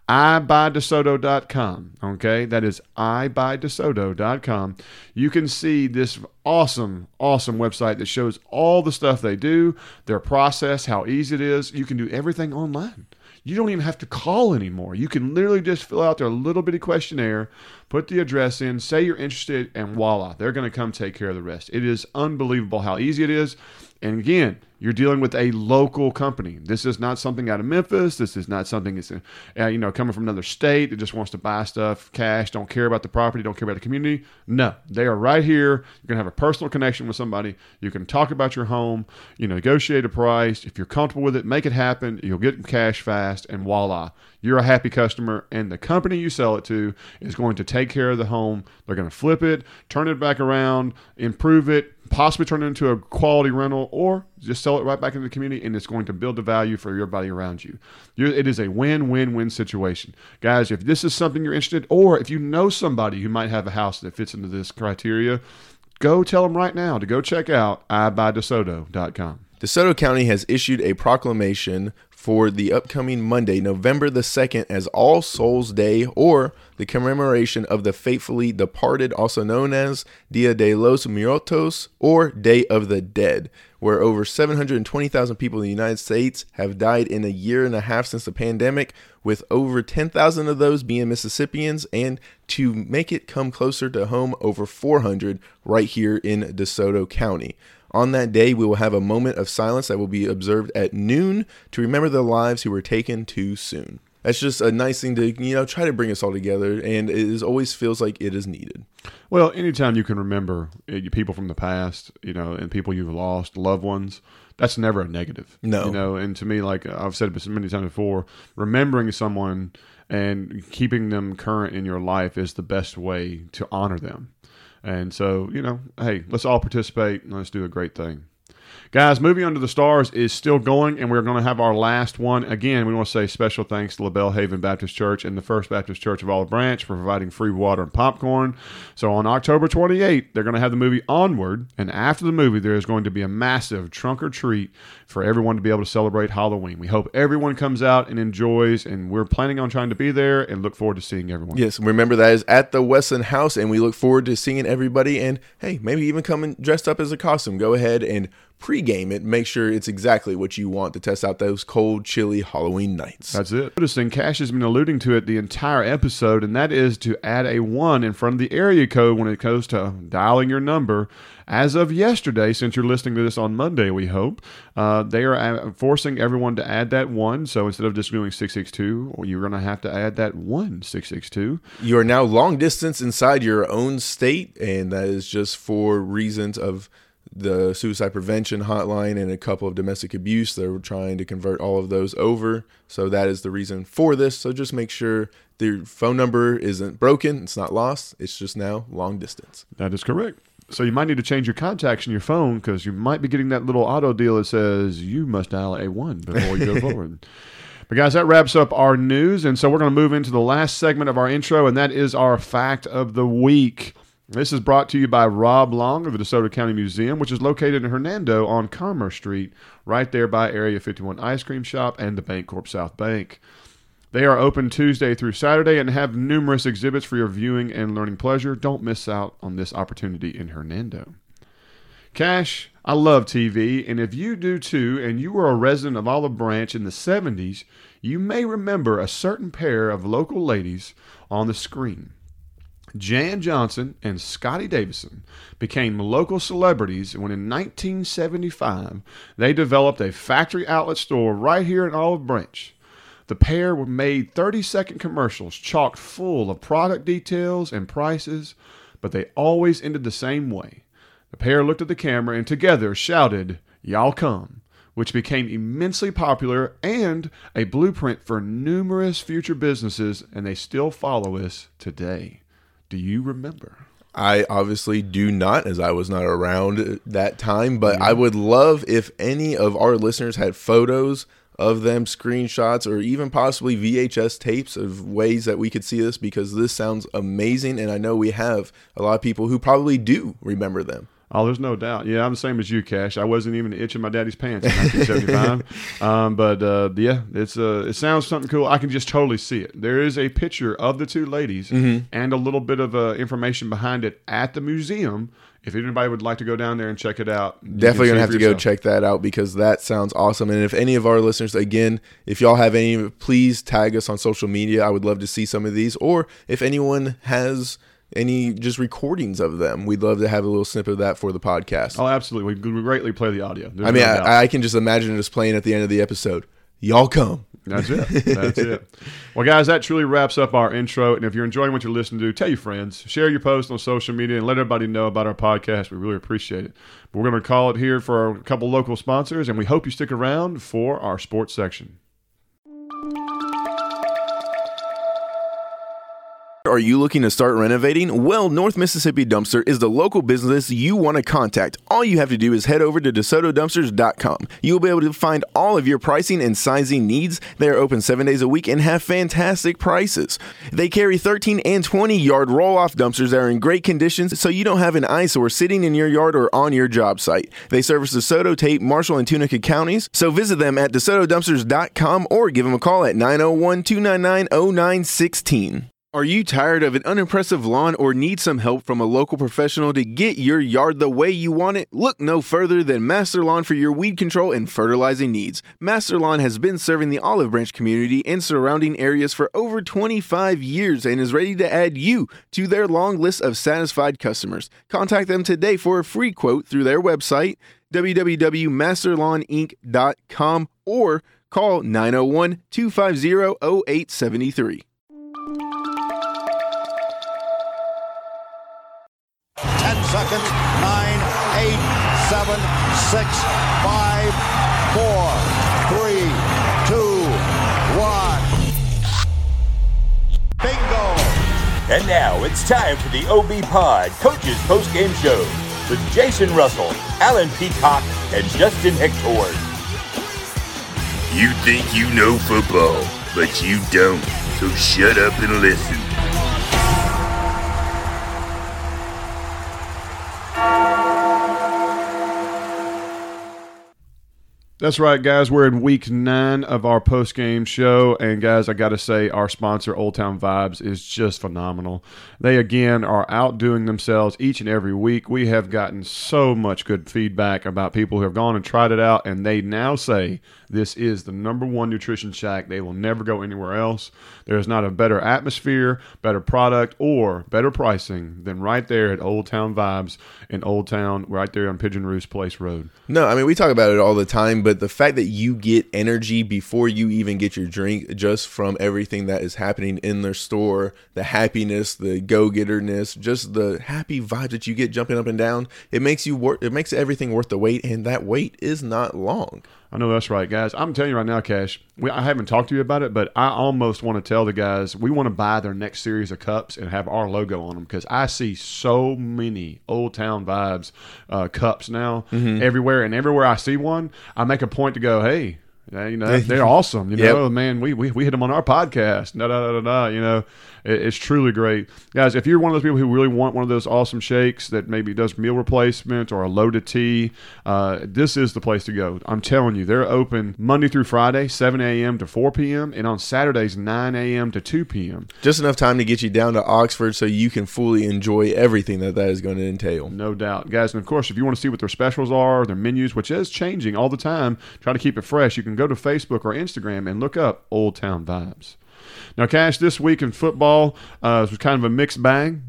iBuyDeSoto.com. Okay, that is iBuyDeSoto.com. You can see this awesome, awesome website that shows all the stuff they do, their process, how easy it is. You can do everything online. You don't even have to call anymore. You can literally just fill out their little bitty questionnaire, put the address in, say you're interested, and voila, they're going to come take care of the rest. It is unbelievable how easy it is. And again, you're dealing with a local company. This is not something out of Memphis. This is not something that's uh, you know coming from another state that just wants to buy stuff cash, don't care about the property, don't care about the community. No, they are right here. You're gonna have a personal connection with somebody. You can talk about your home. You know, negotiate a price. If you're comfortable with it, make it happen. You'll get cash fast, and voila, you're a happy customer. And the company you sell it to is going to take care of the home. They're going to flip it, turn it back around, improve it, possibly turn it into a quality rental, or just sell it right back into the community, and it's going to build the value for everybody around you. You're, it is a win-win-win situation, guys. If this is something you're interested, or if you know somebody who might have a house that fits into this criteria, go tell them right now to go check out iBuyDeSoto.com. DeSoto County has issued a proclamation for the upcoming Monday, November the 2nd, as All Souls Day or the commemoration of the faithfully departed, also known as Dia de los Muertos or Day of the Dead, where over 720,000 people in the United States have died in a year and a half since the pandemic, with over 10,000 of those being Mississippians, and to make it come closer to home, over 400 right here in DeSoto County. On that day, we will have a moment of silence that will be observed at noon to remember the lives who were taken too soon. That's just a nice thing to, you know, try to bring us all together, and it is, always feels like it is needed. Well, anytime you can remember uh, people from the past, you know, and people you've lost, loved ones, that's never a negative. No. You know, and to me, like I've said it many times before, remembering someone and keeping them current in your life is the best way to honor them. And so, you know, hey, let's all participate and let's do a great thing. Guys, Movie Under the Stars is still going, and we're going to have our last one. Again, we want to say special thanks to LaBelle Haven Baptist Church and the First Baptist Church of Olive Branch for providing free water and popcorn. So on October 28th, they're going to have the movie Onward, and after the movie, there is going to be a massive trunk or treat for everyone to be able to celebrate Halloween. We hope everyone comes out and enjoys, and we're planning on trying to be there and look forward to seeing everyone. Yes, remember that is at the Wesson House, and we look forward to seeing everybody. And hey, maybe even coming dressed up as a costume. Go ahead and pregame it. Make sure it's exactly what you want to test out those cold, chilly Halloween nights. That's it. Noticing Cash has been alluding to it the entire episode, and that is to add a one in front of the area code when it goes to dialing your number. As of yesterday, since you're listening to this on Monday, we hope, uh, they are uh, forcing everyone to add that one. So instead of just doing 662, you're going to have to add that one 662. You are now long distance inside your own state, and that is just for reasons of the suicide prevention hotline and a couple of domestic abuse. They're trying to convert all of those over. So that is the reason for this. So just make sure the phone number isn't broken, it's not lost, it's just now long distance. That is correct. So you might need to change your contacts in your phone because you might be getting that little auto deal that says you must dial a one before you go forward. But guys, that wraps up our news, and so we're going to move into the last segment of our intro, and that is our fact of the week. This is brought to you by Rob Long of the DeSoto County Museum, which is located in Hernando on Commerce Street, right there by Area 51 Ice Cream Shop and the Bancorp South Bank. They are open Tuesday through Saturday and have numerous exhibits for your viewing and learning pleasure. Don't miss out on this opportunity in Hernando. Cash, I love TV, and if you do too, and you were a resident of Olive Branch in the 70s, you may remember a certain pair of local ladies on the screen. Jan Johnson and Scotty Davison became local celebrities when in 1975 they developed a factory outlet store right here in Olive Branch. The pair made 30 second commercials chock full of product details and prices, but they always ended the same way. The pair looked at the camera and together shouted, Y'all come, which became immensely popular and a blueprint for numerous future businesses, and they still follow us today. Do you remember? I obviously do not, as I was not around that time, but mm-hmm. I would love if any of our listeners had photos of them, screenshots, or even possibly VHS tapes of ways that we could see this because this sounds amazing. And I know we have a lot of people who probably do remember them. Oh, there's no doubt. Yeah, I'm the same as you, Cash. I wasn't even itching my daddy's pants in 1975. um, but uh, yeah, it's uh, it sounds something cool. I can just totally see it. There is a picture of the two ladies Mm-hmm. and a little bit of uh, information behind it at the museum. If anybody would like to go down there and check it out, Definitely gonna have to go check that out because that sounds awesome. And if any of our listeners, again, if y'all have any, please tag us on social media. I would love to see some of these. Or if anyone has any just recordings of them, we'd love to have a little snippet of that for the podcast. Oh, absolutely. We we greatly play the audio. There's I mean, no. I, I can just imagine it as playing at the end of the episode. Y'all come. That's it. That's it. Well, guys, that truly wraps up our intro. And if you're enjoying what you're listening to, tell your friends, share your post on social media, and let everybody know about our podcast. We really appreciate it. But we're going to call it here for a couple local sponsors, and we hope you stick around for our sports section. Are you looking to start renovating? Well, North Mississippi Dumpster is the local business you want to contact. All you have to do is head over to DeSotoDumpsters.com. You'll be able to find all of your pricing and sizing needs. They are open seven days a week and have fantastic prices. They carry 13 and 20 yard roll off dumpsters that are in great conditions so you don't have an eyesore sitting in your yard or on your job site. They service DeSoto, Tate, Marshall, and Tunica counties, so visit them at DeSotoDumpsters.com or give them a call at 901 299 0916. Are you tired of an unimpressive lawn or need some help from a local professional to get your yard the way you want it? Look no further than Master Lawn for your weed control and fertilizing needs. Master Lawn has been serving the Olive Branch community and surrounding areas for over 25 years and is ready to add you to their long list of satisfied customers. Contact them today for a free quote through their website www.masterlawninc.com or call 901 250 0873. Seconds. 9, 8, 7, 6, 5, 4, 3, 2, 1. Bingo! And now it's time for the OB Pod Coaches Post Game Show with Jason Russell, Alan Peacock, and Justin Hector. You think you know football, but you don't. So shut up and listen. That's right, guys. We're in week nine of our post game show. And, guys, I got to say, our sponsor, Old Town Vibes, is just phenomenal. They, again, are outdoing themselves each and every week. We have gotten so much good feedback about people who have gone and tried it out, and they now say this is the number one nutrition shack. They will never go anywhere else. There is not a better atmosphere, better product, or better pricing than right there at Old Town Vibes in Old Town, right there on Pigeon Roost Place Road. No, I mean we talk about it all the time, but the fact that you get energy before you even get your drink just from everything that is happening in their store, the happiness, the go-getterness, just the happy vibes that you get jumping up and down, it makes you worth it makes everything worth the wait and that wait is not long. I know that's right, guys. I'm telling you right now, Cash. We, I haven't talked to you about it, but I almost want to tell the guys we want to buy their next series of cups and have our logo on them because I see so many Old Town Vibes uh, cups now everywhere, and everywhere I see one, I make a point to go, "Hey, you know they're awesome." You Yep. know, man, we, we we hit them on our podcast. Da da da da. You know, it's truly great, guys. If you're one of those people who really want one of those awesome shakes that maybe does meal replacement or a loaded tea, uh, this is the place to go. I'm telling you, they're open Monday through Friday, 7 a.m. to 4 p.m., and on Saturdays, 9 a.m. to 2 p.m. Just enough time to get you down to Oxford so you can fully enjoy everything that that is going to entail. No doubt, guys. And of course, if you want to see what their specials are, their menus, which is changing all the time, try to keep it fresh. You can go to Facebook or Instagram and look up Old Town Vibes. Now, Cash, this week in football uh, was kind of a mixed bag.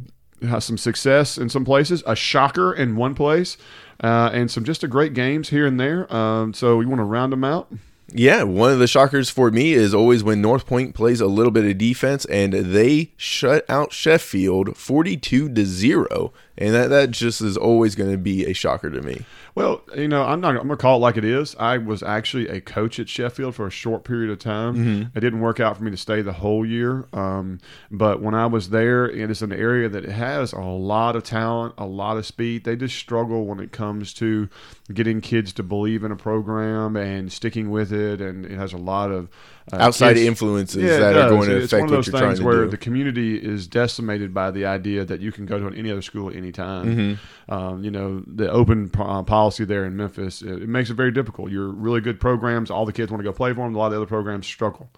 Has some success in some places, a shocker in one place, uh, and some just a great games here and there. Um, so you want to round them out? Yeah, one of the shockers for me is always when North Point plays a little bit of defense and they shut out Sheffield 42 to 0. And that, that just is always going to be a shocker to me. Well, you know, I'm not. I'm gonna call it like it is. I was actually a coach at Sheffield for a short period of time. It didn't work out for me to stay the whole year. Um, but when I was there, it is an area that has a lot of talent, a lot of speed. They just struggle when it comes to getting kids to believe in a program and sticking with it. And it has a lot of uh, Outside kids- influences Yeah, that are going to it's one affect of what you're trying things where do. the community is decimated by the idea that you can go to any other school at any time. Mm-hmm. Um, you know, the open uh, policy there in Memphis it, it makes it very difficult. You're really good programs. All the kids want to go play for them. A lot of the other programs struggle.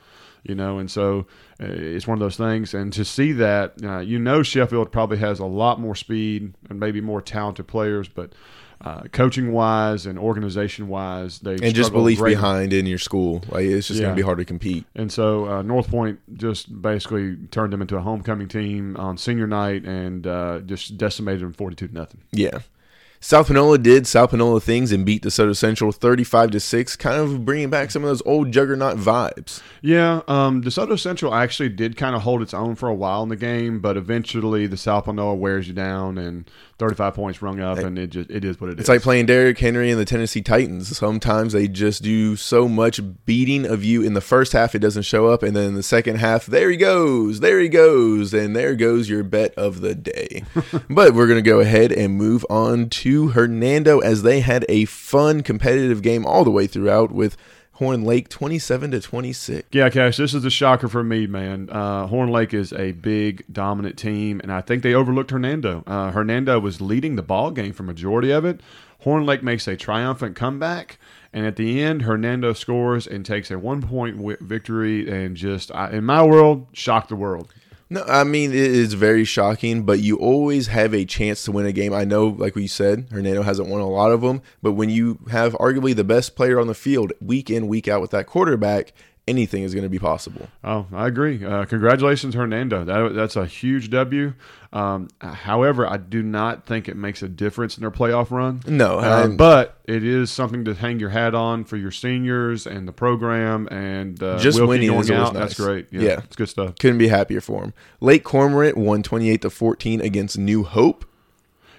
You know, and so uh, it's one of those things. And to see that, uh, you know, Sheffield probably has a lot more speed and maybe more talented players, but uh, coaching wise and organization wise, they and just belief behind in your school. Like it's just Yeah. going to be hard to compete. and so uh, North Point just basically turned them into a homecoming team on senior night and uh, just decimated them forty two to nothing. Yeah. South Panola did South Panola things and beat DeSoto Central 35 to 6, kind of bringing back some of those old juggernaut vibes. Yeah, um, DeSoto Central actually did kind of hold its own for a while in the game, but eventually the South Panola wears you down and thirty five points rung up, and it just it is what it is. It's like playing Derrick Henry and the Tennessee Titans. Sometimes they just do so much beating of you in the first half, it doesn't show up. And then in the second half, there he goes, there he goes, and there goes your bet of the day. but we're going to go ahead and move on to Hernando as they had a fun competitive game all the way throughout with Horn Lake 27 to 26. Yeah, Cash, this is a shocker for me, man. Uh, Horn Lake is a big, dominant team, and I think they overlooked Hernando. Uh, Hernando was leading the ball game for majority of it. Horn Lake makes a triumphant comeback, and at the end, Hernando scores and takes a one-point wi- victory, and just in my world, shocked the world. No, I mean it is very shocking, but you always have a chance to win a game. I know, like we said, Hernando hasn't won a lot of them, but when you have arguably the best player on the field week in, week out with that quarterback, anything is going to be possible. Oh, I agree. Uh, congratulations, Hernando. That, that's a huge W. Um, however, I do not think it makes a difference in their playoff run. No, Uh, but it is something to hang your hat on for your seniors and the program and uh, Just Wilkie winning going out. That's great. Yeah, Yeah. it's good stuff. Couldn't be happier for him. Lake Cormorant won 28 to 14 against New Hope.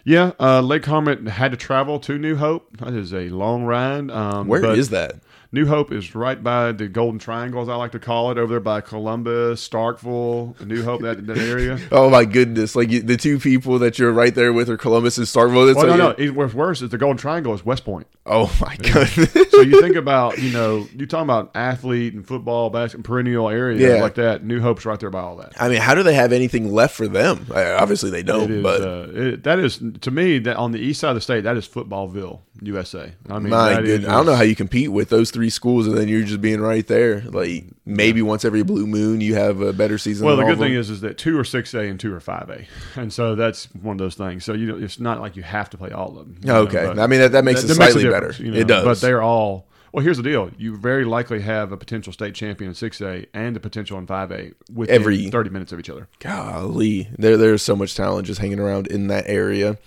Yeah, uh, Lake Cormorant had to travel to New Hope. That is a long ride. Um, Where is that? New Hope is right by the Golden Triangle, as I like to call it, over there by Columbus, Starkville, New Hope, that, that area. Oh my goodness! Like you, the two people that you're right there with are Columbus and Starkville. It's Well, no, no. What's worse is the Golden Triangle is West Point. Oh my goodness! So you think about, you know, you're talking about athlete and football, basketball, perennial area Yeah. like that. New Hope's right there by all that. I mean, how do they have anything left for them? Uh, obviously, they don't. is, but uh, it, that is to me that on the east side of the state, that is footballville, USA. I mean, my goodness, is I don't know how you compete with those three schools, and then you're just being right there. Like maybe once every blue moon, you have a better season. Well, than the good thing is, is that two are six A and two are five A, and so that's one of those things. So you know, it's not like you have to play all of them. you know, Okay. I mean, that- that makes it a slightly difference, better. It does. But they're all. Well, here's the deal: you very likely have a potential state champion in six A and a potential in five A within Every- thirty minutes of each other. golly, there there's so much talent just hanging around in that area.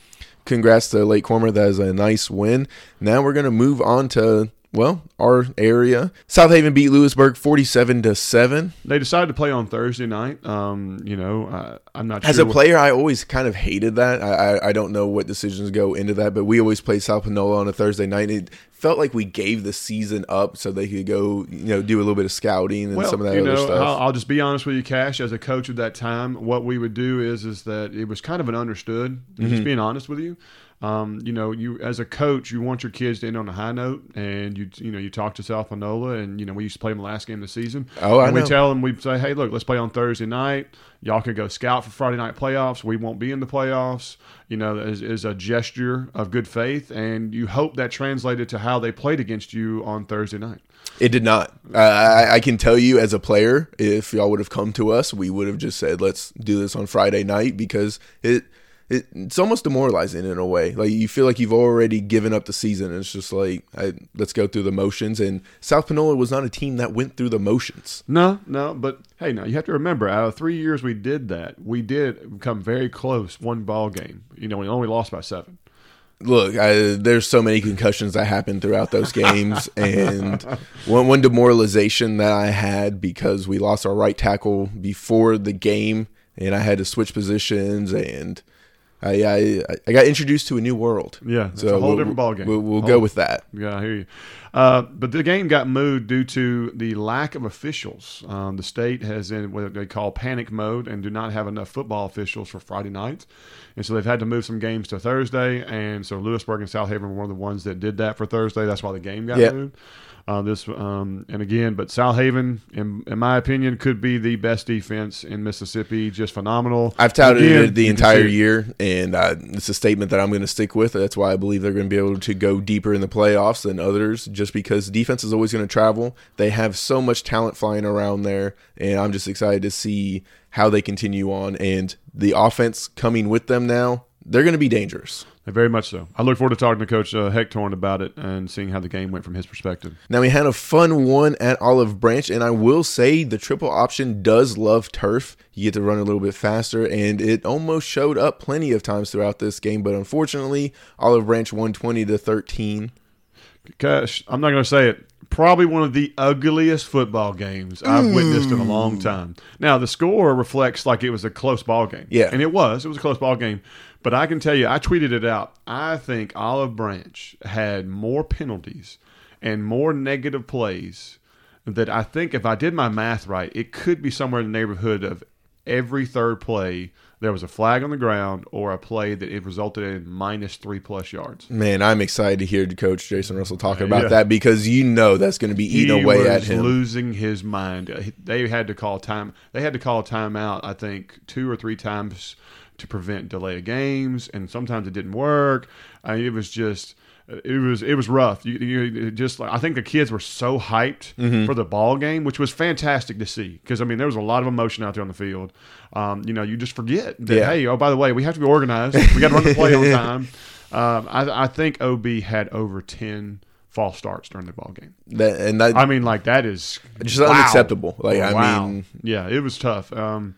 Congrats to Lake Cormorant. That is a nice win. Now we're gonna move on to well our area. South Haven beat Lewisburg forty seven to seven. They decided to play on Thursday night. Um, you know, uh, I'm not As sure a player, I always kind of hated that. I, I I don't know what decisions go into that, but we always played South Panola on a Thursday night. It felt like we gave the season up so they could go, you know, do a little bit of scouting and well, some of that you other know, stuff. I'll, I'll just be honest with you, Cash. As a coach at that time, what we would do is is that it was kind of an understood. Mm-hmm. Just being honest with you, um, you know, you as a coach, you want your kids to end on a high note, and you you know you talk to South Panola, and you know we used to play them the last game of the season. Oh, I and know. we tell them we say, hey, look, let's play on Thursday night. Y'all can go scout for Friday night playoffs. We won't be in the playoffs. You know, as, as a gesture of good faith, and you hope that translated to how they played against you on Thursday night. It did not. Uh, I, I can tell you as a player, if y'all would have come to us, we would have just said, "Let's do this on Friday night," because it, it it's almost demoralizing in a way. Like you feel like you've already given up the season. And it's just like, I, let's go through the motions. And South Panola was not a team that went through the motions. No, no, but hey, now you have to remember, out of three years we did that, we did come very close, one ball game. You know, we only lost by seven. Look, I, there's so many concussions that happened throughout those games, and one one demoralization that I had because we lost our right tackle before the game, and I had to switch positions, and I I, I got introduced to a new world. Yeah, it's so a whole we'll- different ballgame. We'll, we'll Whole- go with that. Yeah, I hear you. Uh, but the game got moved due to the lack of officials. Um, the state has in what they call panic mode and do not have enough football officials for Friday nights. And so they've had to move some games to Thursday. And so Lewisburg and South Haven were one of the ones that did that for Thursday. That's why the game got Yep. moved. Uh, this um, and again, but South Haven, in, in my opinion, could be the best defense in Mississippi. Just phenomenal. I've touted Again, it the entire year, and uh, it's a statement that I'm going to stick with. That's why I believe they're going to be able to go deeper in the playoffs than others, just because defense is always going to travel. They have so much talent flying around there, and I'm just excited to see how they continue on. And the offense coming with them now, they're going to be dangerous. Very much so. I look forward to talking to Coach uh, Hectorn about it and seeing how the game went from his perspective. Now we had a fun one at Olive Branch, and I will say the triple option does love turf. You get to run a little bit faster, and it almost showed up plenty of times throughout this game. But unfortunately, Olive Branch won twenty to thirteen. Gosh, I'm not going to say it. Probably one of the ugliest football games I've witnessed in a long hmm. time. Now the score reflects like it was a close ball game. Yeah. and it was. It was a close ball game. But I can tell you, I tweeted it out. I think Olive Branch had more penalties and more negative plays that I think if I did my math right, it could be somewhere in the neighborhood of every third play there was a flag on the ground or a play that it resulted in minus three plus yards. Man, I'm excited to hear Coach Jason Russell talk about Yeah. that because you know that's going to be eating he away at him. losing his mind. Uh, They had to call time. They had to call a timeout. I think two or three times to prevent delay of games, and sometimes it didn't work. I mean, it was just. It was it was rough. You, you just like I think the kids were so hyped Mm-hmm. for the ball game, which was fantastic to see. Because I mean, there was a lot of emotion out there on the field. Um, you know, you just forget that Yeah. hey, oh by the way, we have to be organized. We got to run the play on time. Um, I, I think OB had over ten false starts during the ball game. That, and that, I mean, like that is Just wow. unacceptable. Like, I Wow. mean- yeah, it was tough. Um,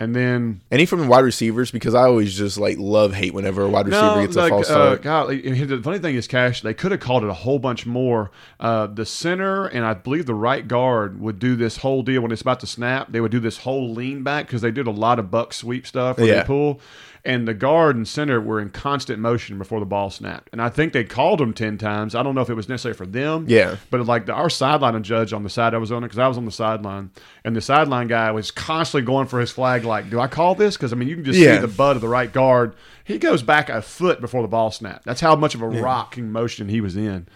and then any from the wide receivers because I always just like love hate whenever a wide receiver no, gets a like, false uh, start. God, like, the funny thing is, Cash, they could have called it a whole bunch more. Uh, the center and I believe the right guard would do this whole deal when it's about to snap. They would do this whole lean back because they did a lot of buck sweep stuff where Yeah. they pull. And the guard and center were in constant motion before the ball snapped. And I think they called them 10 times. I don't know if it was necessary for them. Yeah. But like the, our sideline judge on the side I was on it because I was on the sideline, and the sideline guy was constantly going for his flag. Like, do I call this? Because I mean, you can just Yeah. see the butt of the right guard. He goes back a foot before the ball snapped. That's how much of a rocking motion he was in.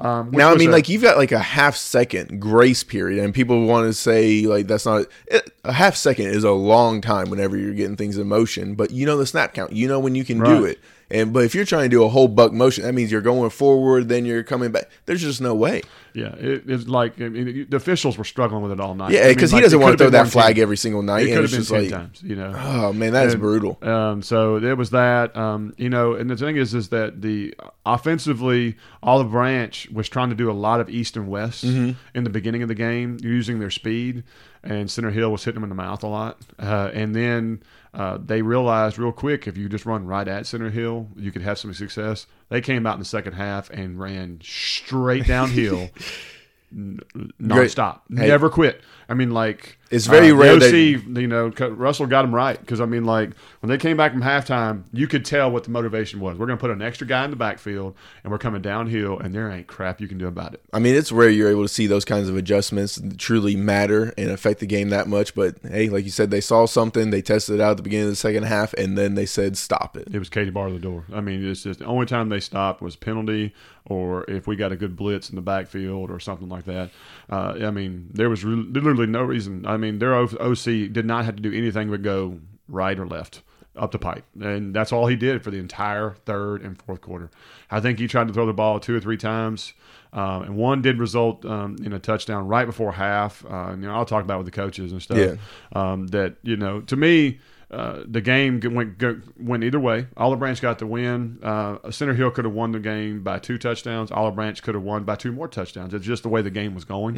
Um, Now, I mean, a- like you've got like a half second grace period, and people want to say like that's not it, a half second is a long time whenever you're getting things in motion. But you know the snap count, you know when you can do it. And but if you're trying to do a whole buck motion, that means you're going forward, then you're coming back. There's just no way. yeah, it, it's like I mean, the officials were struggling with it all night. Yeah, I mean, because like, he doesn't want to throw that flag team. every single night. It could have been just ten like, times, you know. oh man, that is And, brutal. Um, so there was that. Um, you know, and the thing is, is that the offensively, Olive Branch was trying to do a lot of east and west Mm-hmm. in the beginning of the game, using their speed, and Center Hill was hitting them in the mouth a lot. Uh, and then uh, they realized real quick if you just run right at Center Hill, you could have some success. They came out in the second half and ran straight downhill. n- nonstop, Hey. never quit. I mean, like It's very the rare that- OC, you know, Russell got him right because I mean, like when they came back from halftime, you could tell what the motivation was. We're going to put an extra guy in the backfield, and we're coming downhill, and there ain't crap you can do about it. I mean, it's rare you're able to see those kinds of adjustments truly matter and affect the game that much. But hey, like you said, they saw something, they tested it out at the beginning of the second half, and then they said stop it. It was Katie bar the door. I mean, it's just the only time they stopped was penalty, or if we got a good blitz in the backfield or something like that. Uh, I mean, there was re- literally no reason. I mean, their OC did not have to do anything but go right or left up the pipe, and that's all he did for the entire third and fourth quarter. I think he tried to throw the ball two or three times. Um, and one did result um, in a touchdown right before half. Uh, you know, I'll talk about it with the coaches and stuff. Yeah. Um, that you know, to me, uh, the game went go, went either way. Olive Branch got the win. Uh, Center Hill could have won the game by two touchdowns. Olive Branch could have won by two more touchdowns. It's just the way the game was going.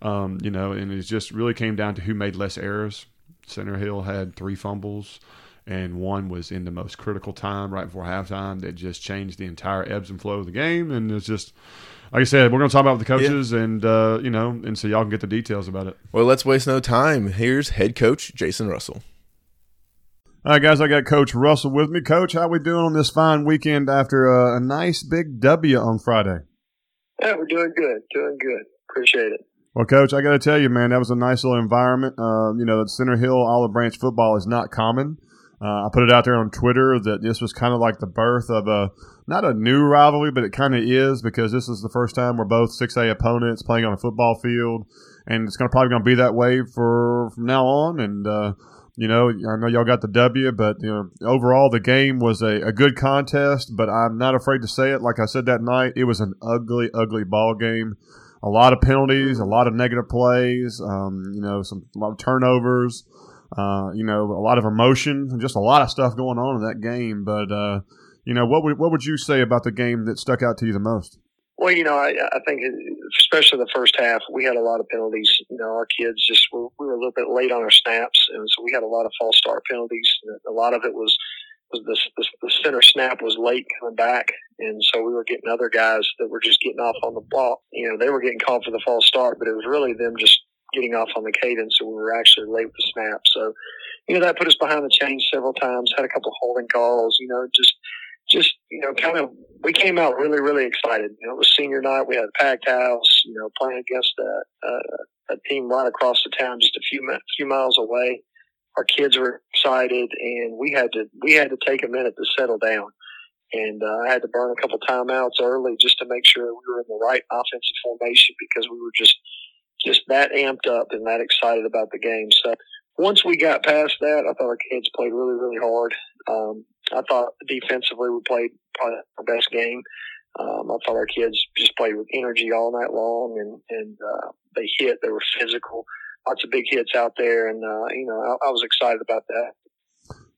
Um, you know, and it just really came down to who made less errors. Center Hill had three fumbles, and one was in the most critical time right before halftime that just changed the entire ebbs and flow of the game. And it's just, like I said, we're going to talk about with the coaches, and uh, you know, and so y'all can get the details about it. Well, let's waste no time. Here's head coach Jason Russell. All right, guys, I got Coach Russell with me. Coach, how we doing on this fine weekend after a, a nice big W on Friday? Yeah, we're doing good. Doing good. Appreciate it. Well, Coach, I got to tell you, man, that was a nice little environment. Uh, you know, Center Hill Olive Branch football is not common. Uh, I put it out there on Twitter that this was kind of like the birth of a not a new rivalry, but it kind of is because this is the first time we're both six A opponents playing on a football field, and it's going to probably going to be that way for from now on. And uh, you know, I know y'all got the W, but you know, overall the game was a, a good contest. But I'm not afraid to say it. Like I said that night, it was an ugly, ugly ball game a lot of penalties, a lot of negative plays, um, you know, some a lot of turnovers, uh, you know, a lot of emotion, just a lot of stuff going on in that game. But uh, you know, what would what would you say about the game that stuck out to you the most? Well, you know, I, I think especially the first half, we had a lot of penalties. You know, our kids just were, we were a little bit late on our snaps, and so we had a lot of false start penalties. A lot of it was was the, the, the center snap was late coming back, and so we were getting other guys that were just getting off on the ball. You know, they were getting called for the false start, but it was really them just getting off on the cadence, so we were actually late with the snap. So, you know, that put us behind the chains several times. Had a couple holding calls. You know, just just you know, kind of we came out really really excited. You know, it was senior night. We had a packed house. You know, playing against a, a, a team right across the town, just a few few miles away our kids were excited, and we had to we had to take a minute to settle down. And uh, I had to burn a couple timeouts early just to make sure we were in the right offensive formation because we were just just that amped up and that excited about the game. So once we got past that, I thought our kids played really really hard. Um, I thought defensively we played probably our best game. Um, I thought our kids just played with energy all night long, and and uh, they hit. They were physical lots of big hits out there, and uh, you know I, I, was excited about that.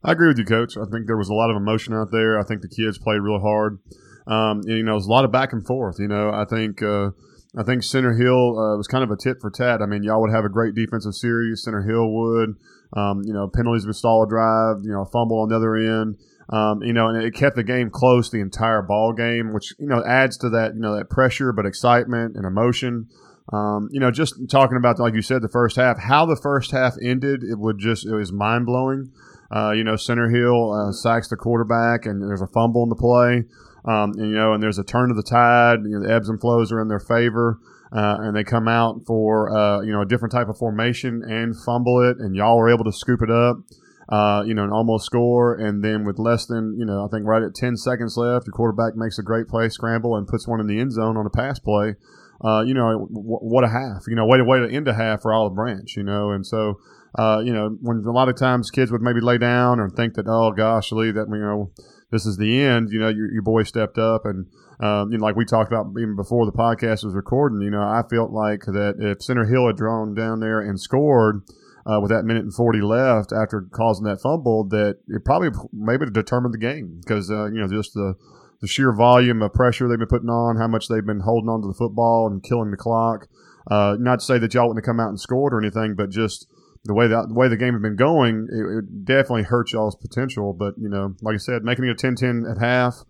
I agree with you, Coach. I think there was a lot of emotion out there. I think the kids played real hard. Um, you know, it was a lot of back and forth. You know, I think uh, I think Center Hill uh, was kind of a tit for tat. I mean, y'all would have a great defensive series. Center Hill would. Um, you know, penalties stall a drive. You know, a fumble on the other end. Um, you know, and it kept the game close the entire ball game, which you know adds to that you know that pressure, but excitement and emotion. Um, you know, just talking about like you said, the first half, how the first half ended, it would just it was mind blowing. Uh, you know, Center Hill uh, sacks the quarterback, and there's a fumble in the play. Um, and, you know, and there's a turn of the tide. You know, the ebbs and flows are in their favor, uh, and they come out for uh, you know a different type of formation and fumble it, and y'all were able to scoop it up. Uh, you know, and almost score. And then with less than, you know, I think right at 10 seconds left, your quarterback makes a great play, scramble, and puts one in the end zone on a pass play uh, you know, w- what a half, you know, way to way to end a half for Olive Branch, you know, and so, uh, you know, when a lot of times kids would maybe lay down or think that, oh gosh, Lee, that you know, this is the end, you know, your, your boy stepped up and, um, you know, like we talked about even before the podcast was recording, you know, I felt like that if Center Hill had drawn down there and scored. Uh, with that minute and 40 left after causing that fumble, that it probably maybe determined the game because, uh, you know, just the, the sheer volume of pressure they've been putting on, how much they've been holding on to the football and killing the clock. Uh, not to say that y'all wouldn't have come out and scored or anything, but just the way the way the game had been going, it, it definitely hurt y'all's potential. But you know, like I said, making it a 10-10 at half,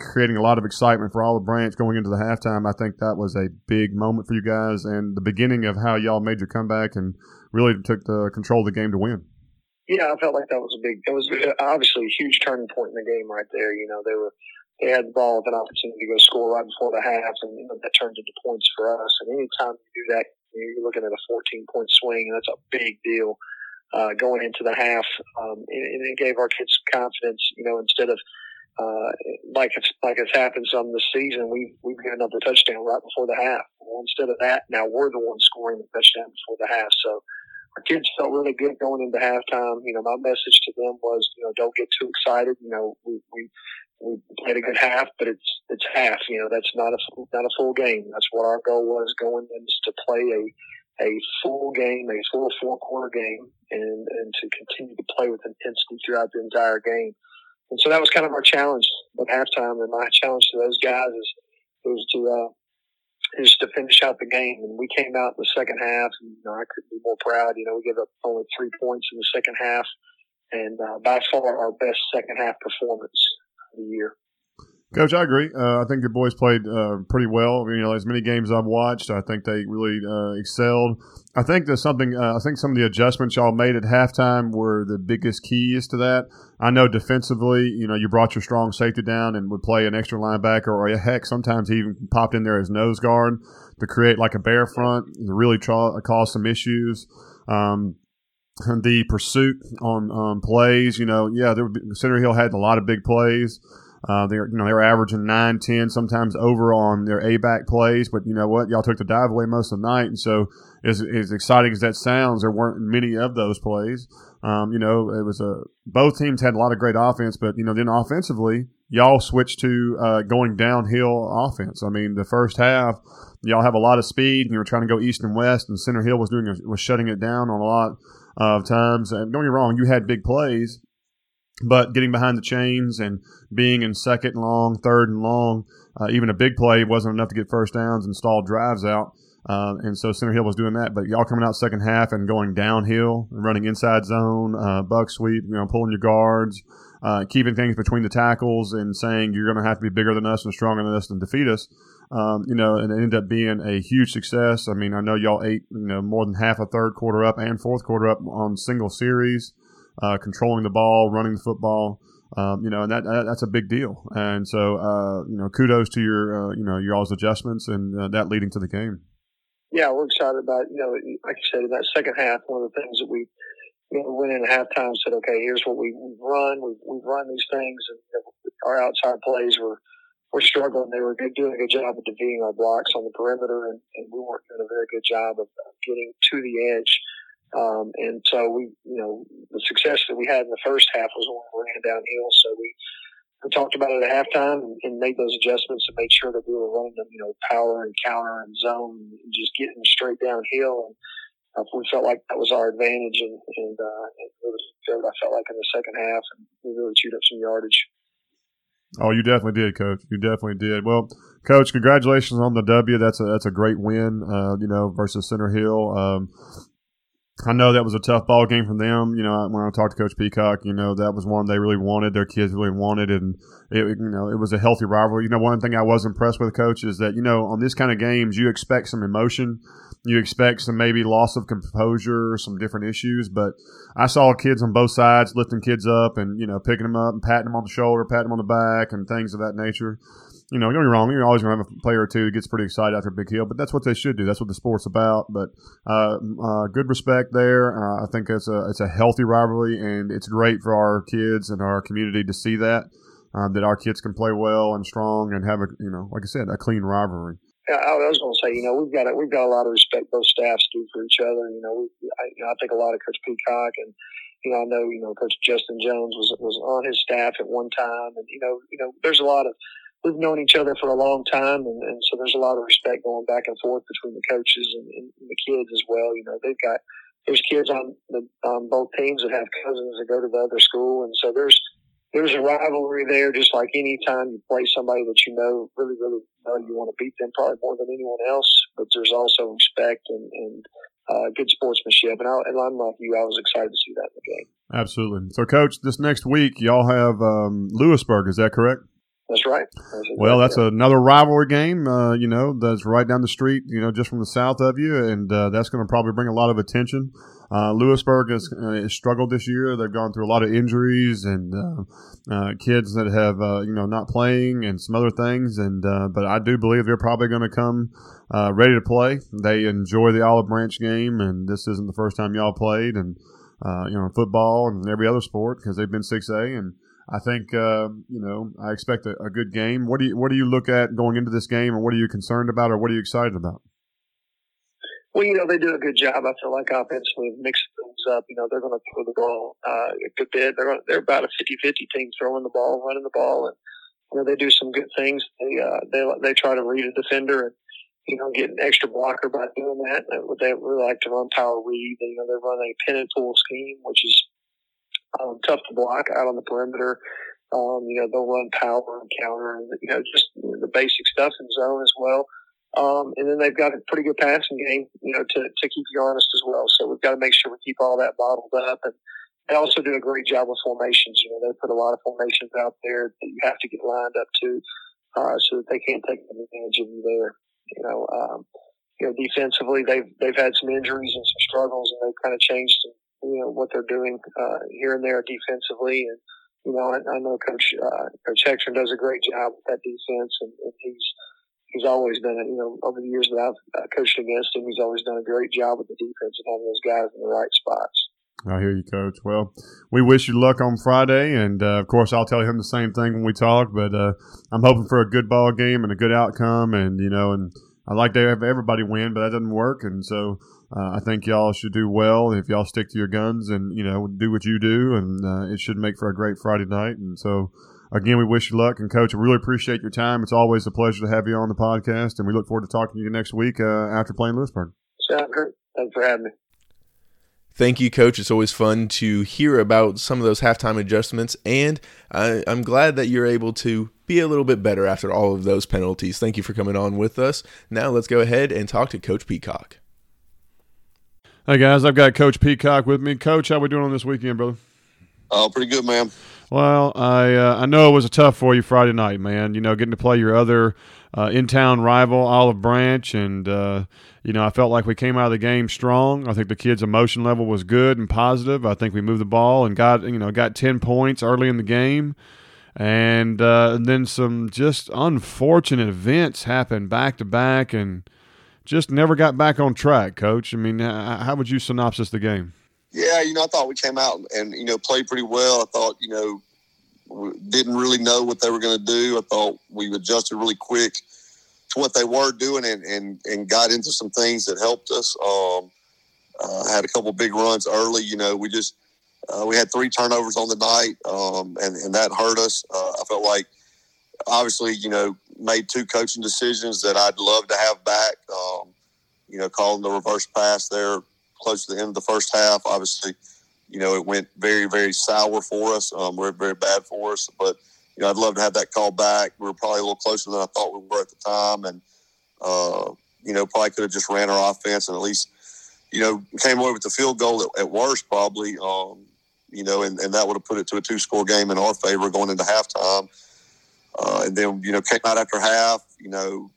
creating a lot of excitement for Olive Branch going into the halftime. I think that was a big moment for you guys and the beginning of how y'all made your comeback and really took the control of the game to win. Yeah, I felt like that was a big. It was obviously a huge turning point in the game right there. You know, they were they had the ball with an opportunity to go score right before the half, and you know, that turned into points for us. And anytime you do that, you're looking at a 14 point swing, and that's a big deal uh, going into the half. Um, and, it gave our kids confidence. You know, instead of uh, like it's like it's happened some this season, we we've given up touchdown right before the half. Well, instead of that, now we're the ones scoring the touchdown before the half. So our kids felt really good going into halftime. You know, my message to them was, you know, don't get too excited. You know, we, we we played a good half, but it's it's half. You know, that's not a not a full game. That's what our goal was going in is to play a a full game, a full four quarter game, and and to continue to play with intensity throughout the entire game. And so that was kind of our challenge at halftime. And my challenge to those guys is is to uh, is to finish out the game. And we came out in the second half, and you know, I couldn't be more proud. You know, we gave up only three points in the second half, and uh, by far our best second half performance of the year. Coach, I agree. Uh, I think the boys played uh, pretty well. You know, as many games I've watched, I think they really uh, excelled. I think there's something. Uh, I think some of the adjustments y'all made at halftime were the biggest keys to that. I know defensively, you know, you brought your strong safety down and would play an extra linebacker, or a heck, sometimes he even popped in there as nose guard to create like a bear front, and really tra- cause some issues. Um, the pursuit on um, plays, you know, yeah, there, Center Hill had a lot of big plays. Uh, they're you know they were averaging nine, ten, sometimes over on their A back plays, but you know what? Y'all took the dive away most of the night, and so as, as exciting as that sounds, there weren't many of those plays. Um, you know, it was a both teams had a lot of great offense, but you know then offensively, y'all switched to uh, going downhill offense. I mean, the first half, y'all have a lot of speed, and you were trying to go east and west, and Center Hill was doing was shutting it down on a lot of times. And don't get me wrong, you had big plays, but getting behind the chains and being in second and long, third and long, uh, even a big play wasn't enough to get first downs and stall drives out. Uh, and so Center Hill was doing that, but y'all coming out second half and going downhill, and running inside zone, uh, buck sweep, you know, pulling your guards, uh, keeping things between the tackles, and saying you're going to have to be bigger than us and stronger than us and defeat us. Um, you know, and it ended up being a huge success. I mean, I know y'all ate, you know, more than half a third quarter up and fourth quarter up on single series uh, controlling the ball, running the football. Um, you know, and that, that, that's a big deal. And so, uh, you know, kudos to your, uh, you know, your all's adjustments and uh, that leading to the game. Yeah, we're excited about, you know, like you said, in that second half, one of the things that we, you know, went in at halftime said, okay, here's what we, we've run. We've, we've run these things and you know, our outside plays were, were struggling. They were doing a good job of defeating our blocks on the perimeter and, and we weren't doing a very good job of getting to the edge um, and so we, you know, the success that we had in the first half was when we ran downhill. So we, we talked about it at halftime and, and made those adjustments and made sure that we were running them, you know, power and counter and zone and just getting straight downhill. And uh, we felt like that was our advantage. And, and, uh, it was good, I felt like in the second half and we really chewed up some yardage. Oh, you definitely did, Coach. You definitely did. Well, Coach, congratulations on the W. That's a that's a great win. Uh, you know, versus Center Hill. Um, I know that was a tough ball game for them. You know, when I talked to Coach Peacock, you know that was one they really wanted. Their kids really wanted, and it, you know it was a healthy rivalry. You know, one thing I was impressed with, Coach, is that you know on this kind of games you expect some emotion, you expect some maybe loss of composure, some different issues. But I saw kids on both sides lifting kids up and you know picking them up and patting them on the shoulder, patting them on the back, and things of that nature you know, don't get me wrong, you're always going to have a player or two who gets pretty excited after a big hill, but that's what they should do. That's what the sport's about. But uh, uh, good respect there. Uh, I think it's a it's a healthy rivalry, and it's great for our kids and our community to see that um, that our kids can play well and strong and have a you know, like I said, a clean rivalry. I was going to say, you know, we've got a, we've got a lot of respect both staffs do for each other. You know, we, I, you know, I think a lot of Coach Peacock and you know, I know, you know, Coach Justin Jones was was on his staff at one time, and you know, you know, there's a lot of we've known each other for a long time, and, and so there's a lot of respect going back and forth between the coaches and, and the kids as well. You know, they've got there's kids on the on both teams that have cousins that go to the other school, and so there's there's a rivalry there. Just like any time you play somebody that you know really really know you want to beat them probably more than anyone else, but there's also respect and and uh, good sportsmanship. And, I, and I'm like you, I was excited to see that in the game. Absolutely. So, Coach, this next week y'all have um, Lewisburg. Is that correct? That's right. That's well, that's another rivalry game, uh, you know, that's right down the street, you know, just from the south of you, and uh, that's going to probably bring a lot of attention. Uh, Lewisburg has, uh, has, struggled this year. They've gone through a lot of injuries and uh, uh, kids that have, you know, not playing and some other things. And but I do believe they're probably going to come ready to play. They enjoy the Olive Branch game, and this isn't the first time y'all played, and you know, football and every other sport because they've been six A and I think uh, you know I expect a, a, good game. What do you what do you look at going into this game, or what are you concerned about, or what are you excited about? Well, you know they do a good job. I feel like offensively of mixing things up. You know they're going to throw the ball uh, a good bit. They're they're about a 50-50 team throwing the ball, running the ball, and you know they do some good things. They uh, they they try to read a defender and you know get an extra blocker by doing that. They really like to run power read. You know they run a pin and pull scheme, which is um, tough to block out on the perimeter. Um, you know, they'll run power and counter and, you know, just the basic stuff in zone as well. Um, and then they've got a pretty good passing game, you know, to, to keep you honest as well. So we've got to make sure we keep all that bottled up and, they also do a great job with formations. You know, they put a lot of formations out there that you have to get lined up to, uh, so that they can't take advantage of you there. You know, um, you know, defensively, they've they've had some injuries and some struggles, and they've kind of changed, you know, what they're doing uh, here and there defensively. And you know, I, I know Coach uh, Coach Hector does a great job with that defense, and, and he's he's always done it. You know, over the years that I've uh, coached against him, he's always done a great job with the defense and having those guys in the right spots. I hear you, Coach. Well, we wish you luck on Friday, and uh, of course, I'll tell him the same thing when we talk. But uh, I'm hoping for a good ball game and a good outcome, and you know, and I like to have everybody win, but that doesn't work. And so uh, I think y'all should do well if y'all stick to your guns and you know do what you do, and uh, it should make for a great Friday night. And so again, we wish you luck, and Coach, I really appreciate your time. It's always a pleasure to have you on the podcast, and we look forward to talking to you next week uh, after playing Lewisburg. Sounds great. Thanks for having me. Thank you, Coach. It's always fun to hear about some of those halftime adjustments, and I, am glad that you're able to be a little bit better after all of those penalties. Thank you for coming on with us. Now let's go ahead and talk to Coach Peacock. Hey guys, I've got Coach Peacock with me. Coach, how we doing on this weekend, brother? Oh, pretty good, man. Well, I uh, I know it was a tough for you Friday night, man. You know, getting to play your other uh, in town rival, Olive Branch, and uh, you know, I felt like we came out of the game strong. I think the kids' emotion level was good and positive. I think we moved the ball and got you know got ten points early in the game, and, uh, and then some just unfortunate events happened back to back, and just never got back on track. Coach, I mean, how would you synopsis the game? Yeah, you know, I thought we came out and you know played pretty well. I thought you know didn't really know what they were going to do. I thought we adjusted really quick to what they were doing and, and, and got into some things that helped us. Um, uh, had a couple big runs early. You know, we just uh, we had three turnovers on the night, um, and and that hurt us. Uh, I felt like obviously, you know, made two coaching decisions that I'd love to have back. Um, you know, calling the reverse pass there close to the end of the first half. Obviously, you know, it went very very sour for us. Um, very very bad for us, but you know, I'd love to have that call back. We were probably a little closer than I thought we were at the time, and uh, you know, probably could have just ran our offense and at least, you know, came away with the field goal at, at worst, probably. Um, you know, and, and that would have put it to a two score game in our favor going into halftime. Uh, and then, you know, came out after half, you know,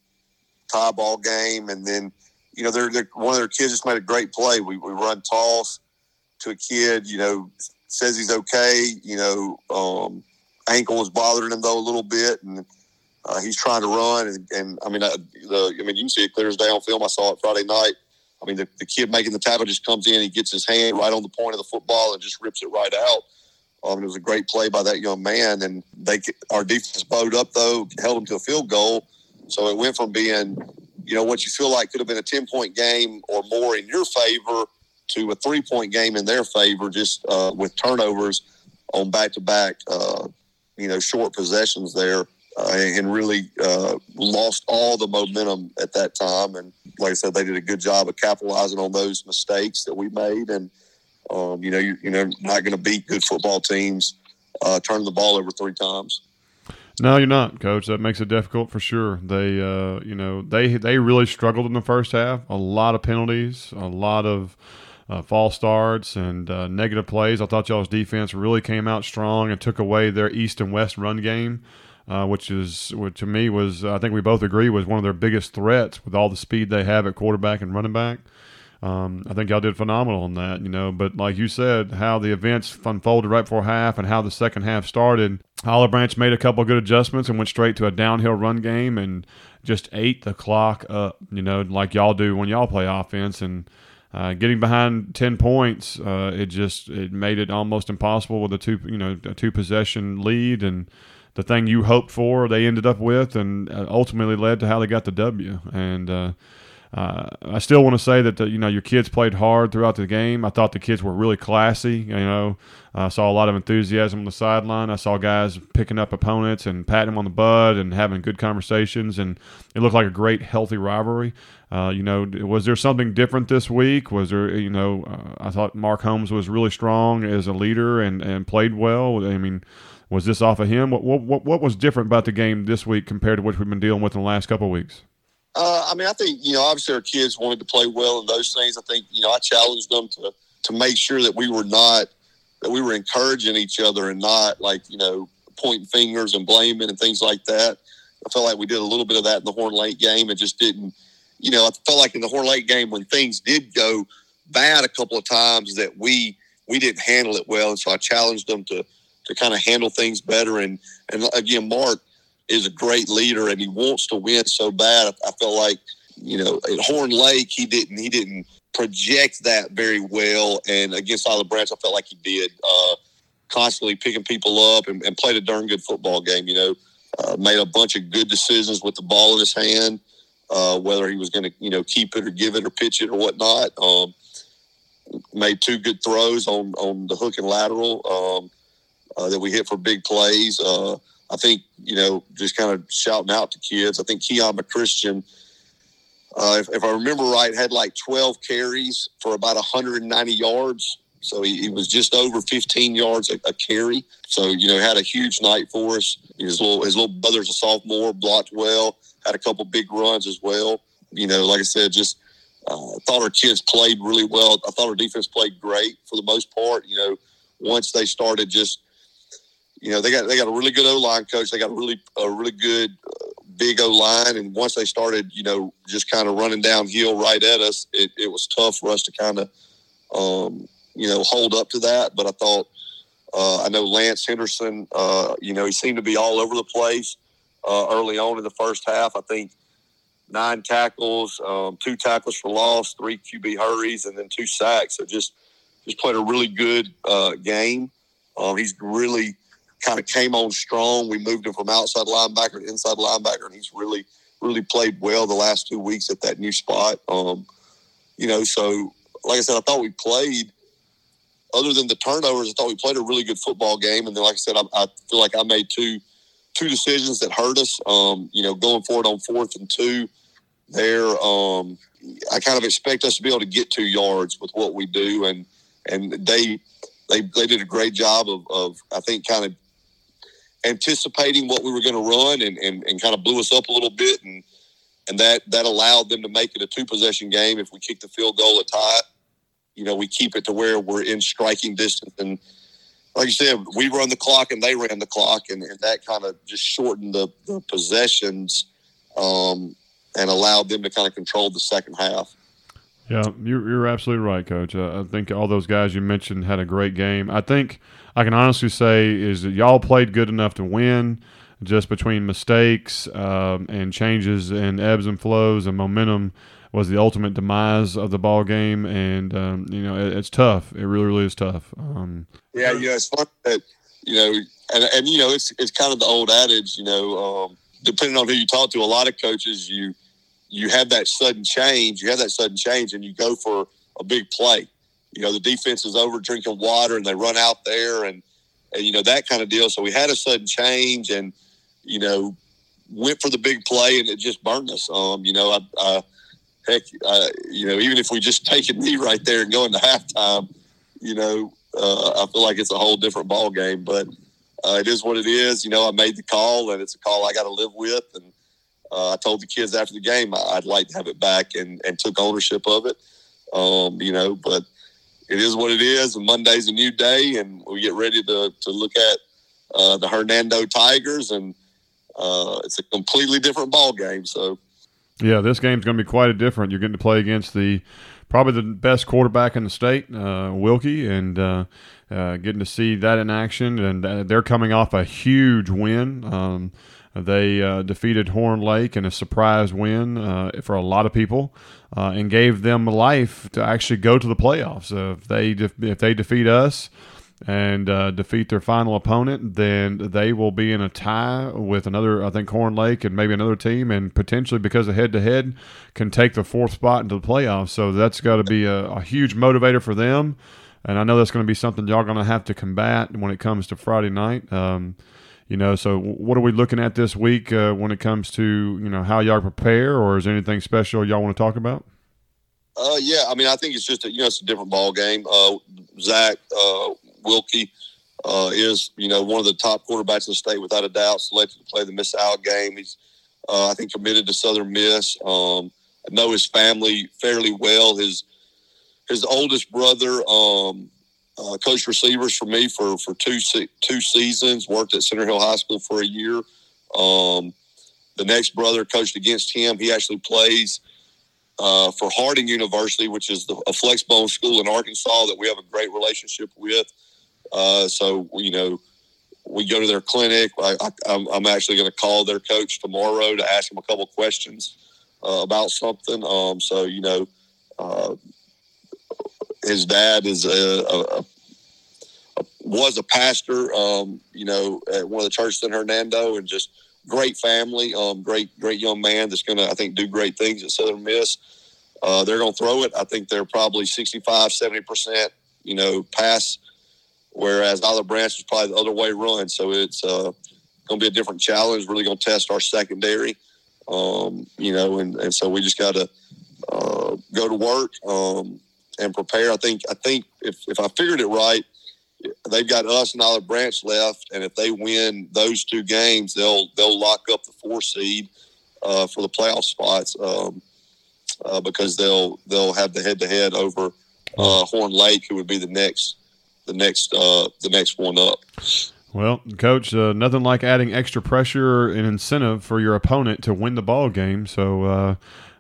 tie ball game. And then, you know, they're, they're, one of their kids just made a great play. We, we run toss to a kid, you know, says he's okay, you know, um, ankle was bothering him though a little bit, and uh, he's trying to run. And, and I mean, uh, the I mean, you can see it clear as day on film. I saw it Friday night. I mean, the, the kid making the tackle just comes in, he gets his hand right on the point of the football and just rips it right out. Um, it was a great play by that young man, and they our defense bowed up though, held him to a field goal. So it went from being, you know, what you feel like could have been a ten point game or more in your favor to a three point game in their favor, just uh, with turnovers on back to back you know short possessions there, uh, and really uh, lost all the momentum at that time. And like I said, they did a good job of capitalizing on those mistakes that we made. And um, you know, you, you know, not going to beat good football teams uh, turning the ball over three times. No, you're not, coach. That makes it difficult for sure. They, uh, you know, they they really struggled in the first half. A lot of penalties, a lot of uh, false starts and uh, negative plays. I thought y'all's defense really came out strong and took away their east and west run game, uh, which is which to me was I think we both agree was one of their biggest threats with all the speed they have at quarterback and running back. Um, I think y'all did phenomenal on that, you know. But like you said, how the events unfolded right before half and how the second half started, Olive Branch made a couple good adjustments and went straight to a downhill run game and just ate the clock up, you know, like y'all do when y'all play offense. And uh, getting behind ten points, uh, it just it made it almost impossible with a two you know a two possession lead, and the thing you hoped for, they ended up with, and uh, ultimately led to how they got the W. And uh, uh, I still want to say that the, you know your kids played hard throughout the game. I thought the kids were really classy. You know, I saw a lot of enthusiasm on the sideline. I saw guys picking up opponents and patting them on the butt and having good conversations, and it looked like a great, healthy rivalry. Uh, you know, was there something different this week? Was there, you know, uh, I thought Mark Holmes was really strong as a leader and, and played well. I mean, was this off of him? What, what what was different about the game this week compared to what we've been dealing with in the last couple of weeks? Uh, I mean, I think you know, obviously our kids wanted to play well and those things. I think you know, I challenged them to to make sure that we were not that we were encouraging each other and not like you know pointing fingers and blaming and things like that. I felt like we did a little bit of that in the Horn Lake game and just didn't, you know, I felt like in the Horn Lake game when things did go bad a couple of times that we we didn't handle it well, and so I challenged them to to kind of handle things better. And and again, Mark is a great leader and he wants to win so bad. I, felt like you know at Horn Lake he didn't he didn't project that very well, and against Olive Branch I felt like he did. Uh, constantly picking people up and, and played a darn good football game. You know, uh, made a bunch of good decisions with the ball in his hand, uh, whether he was going to you know keep it or give it or pitch it or whatnot. Um, made two good throws on on the hook and lateral um, uh, that we hit for big plays. Uh, I think you know just kind of shouting out to kids. I think Keon McChristian. Uh, if, if I remember right, had like 12 carries for about 190 yards. So he, he, was just over 15 yards a, a, carry. So, you know, had a huge night for us. His little, his little brother's a sophomore, blocked well, had a couple big runs as well. You know, like I said, just uh, thought our kids played really well. I thought our defense played great for the most part. You know, once they started just, you know, they got they got a really good O line coach. They got a really a really good uh, big O line, and once they started, you know, just kind of running downhill right at us, it, it was tough for us to kind of um, you know, hold up to that. But I thought, uh, I know Lance Henderson, uh, you know, he seemed to be all over the place uh, early on in the first half. I think nine tackles, um, two tackles for loss, three QB hurries, and then two sacks. So just just played a really good uh, game. Um, he's really kind of came on strong. We moved him from outside linebacker to inside linebacker, and he's really really played well the last two weeks at that new spot. Um, you know, so like I said, I thought we played other than the turnovers, I thought we played a really good football game. And then, like I said, I, I feel like I made two two decisions that hurt us. Um, you know, going forward on fourth and two, there, um, I kind of expect us to be able to get two yards with what we do, and and they they they did a great job of, of I think kind of anticipating what we were going to run and, and, and kind of blew us up a little bit and and that that allowed them to make it a two possession game if we kick the field goal at tie you know, we keep it to where we're in striking distance. And like you said, we run the clock and they ran the clock, and, and that kind of just shortened the, the possessions um, and allowed them to kind of control the second half. Yeah, you're, you're absolutely right, Coach. Uh, I think all those guys you mentioned had a great game. I think I can honestly say is that y'all played good enough to win just between mistakes um, and changes and ebbs and flows and momentum was the ultimate demise of the ball game, and um, you know it, it's tough. It really, really is tough. Um, yeah, you know, it's fun that you know, and and you know, it's it's kind of the old adage, you know, um, depending on who you talk to, a lot of coaches you you have that sudden change, you have that sudden change, and you go for a big play. You know, the defense is over drinking water, and they run out there, and and you know that kind of deal. So we had a sudden change, and you know, went for the big play, and it just burned us. Um, you know, I, I heck, uh, you know, even if we just take a knee right there and go into halftime, you know, uh, I feel like it's a whole different ball game. But uh, it is what it is. You know, I made the call, and it's a call I got to live with. And uh, I told the kids after the game I'd like to have it back, and, and took ownership of it. Um, you know, but it is what it is. And Monday's a new day, and we get ready to to look at uh, the Hernando Tigers, and uh, it's a completely different ball game. So. Yeah, this game's going to be quite a different. You're getting to play against the probably the best quarterback in the state, uh, Wilkie, and uh, uh, getting to see that in action. And uh, they're coming off a huge win. Um, they uh, defeated Horn Lake in a surprise win uh, for a lot of people, and gave them life to actually go to the playoffs. if they if they defeat us and uh, defeat their final opponent, then they will be in a tie with another, I think, Horn Lake and maybe another team, and potentially because of head to head, can take the fourth spot into the playoffs. So that's got to be a, a, huge motivator for them. And I know that's going to be something y'all going to have to combat when it comes to Friday night. Um, you know, so what are we looking at this week uh, when it comes to you know how y'all prepare, or is there anything special y'all want to talk about? Uh, yeah, I mean, I think it's just a, you know it's a different ball game. Uh, Zach, uh, Wilkie uh, is, you know, one of the top quarterbacks in the state without a doubt. Selected to play the Miss Out game. He's, uh, I think, committed to Southern Miss. Um, I know his family fairly well. His his oldest brother, um, uh, coached receivers for me for for two two seasons. Worked at Center Hill High School for a year. Um, the next brother coached against him. He actually plays uh, for Harding University, which is the, a flexbone school in Arkansas that we have a great relationship with. Uh, so you know, we go to their clinic. I, am actually going to call their coach tomorrow to ask him a couple questions uh, about something. Um, so you know, uh, his dad is a, a, a, was a pastor. Um, you know, at one of the churches in Hernando, and just great family. Um, great, great young man that's going to, I think, do great things at Southern Miss. Uh, they're going to throw it. I think they're probably 65, 70 percent. You know, pass whereas Olive Branch is probably the other way run. So it's uh, going to be a different challenge. Really going to test our secondary, um, you know, and, and so we just got to uh, go to work um, and prepare. I think I think if if I figured it right, they've got us and Olive Branch left, and if they win those two games, they'll they'll lock up the four seed uh, for the playoff spots. Um, uh, because they'll they'll have the head to head over uh, Horn Lake, who would be the next the next uh, the next one up. Well, coach, uh, nothing like adding extra pressure and incentive for your opponent to win the ball game. So uh,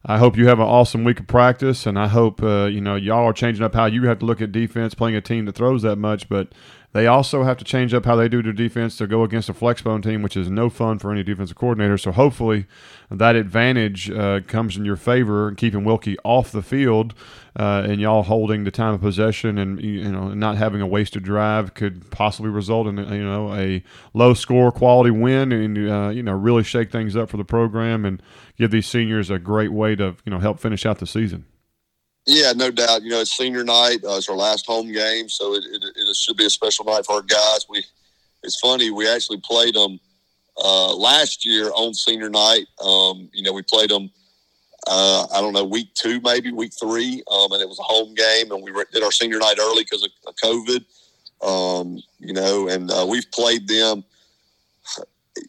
I hope you have an awesome week of practice, and I hope uh, you know y'all are changing up how you have to look at defense, playing a team that throws that much, but. They also have to change up how they do their defense to go against a flexbone team, which is no fun for any defensive coordinator. So hopefully, that advantage uh, comes in your favor, and keeping Wilkie off the field uh, and y'all holding the time of possession and you know not having a wasted drive could possibly result in you know a low score quality win and uh, you know really shake things up for the program and give these seniors a great way to you know help finish out the season. Yeah, no doubt. You know, it's senior night. Uh, it's our last home game, so it, it, it, should be a special night for our guys. We, it's funny. We actually played them uh, last year on senior night. Um, you know, we played them uh, I don't know, week two, maybe week three. Um, and it was a home game, and we did our senior night early because of, of, COVID. Um, you know, and uh, we've played them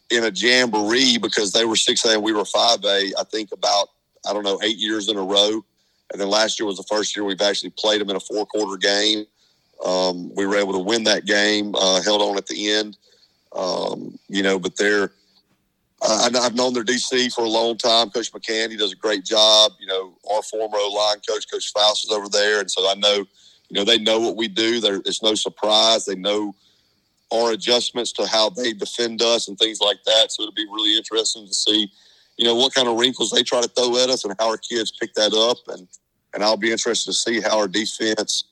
in a jamboree because they were 6A and we were 5A, I think about, I don't know, eight years in a row. And then last year was the first year we've actually played them in a four quarter game. Um, we were able to win that game, uh, held on at the end. Um, you know, but they're, uh, I've known their DC for a long time. Coach McCann, he does a great job. You know, our former O line coach, Coach Faust, is over there, and so I know, you know, they know what we do. There, it's no surprise. They know our adjustments to how they defend us and things like that. So it'll be really interesting to see, you know, what kind of wrinkles they try to throw at us and how our kids pick that up. And and I'll be interested to see how our defense,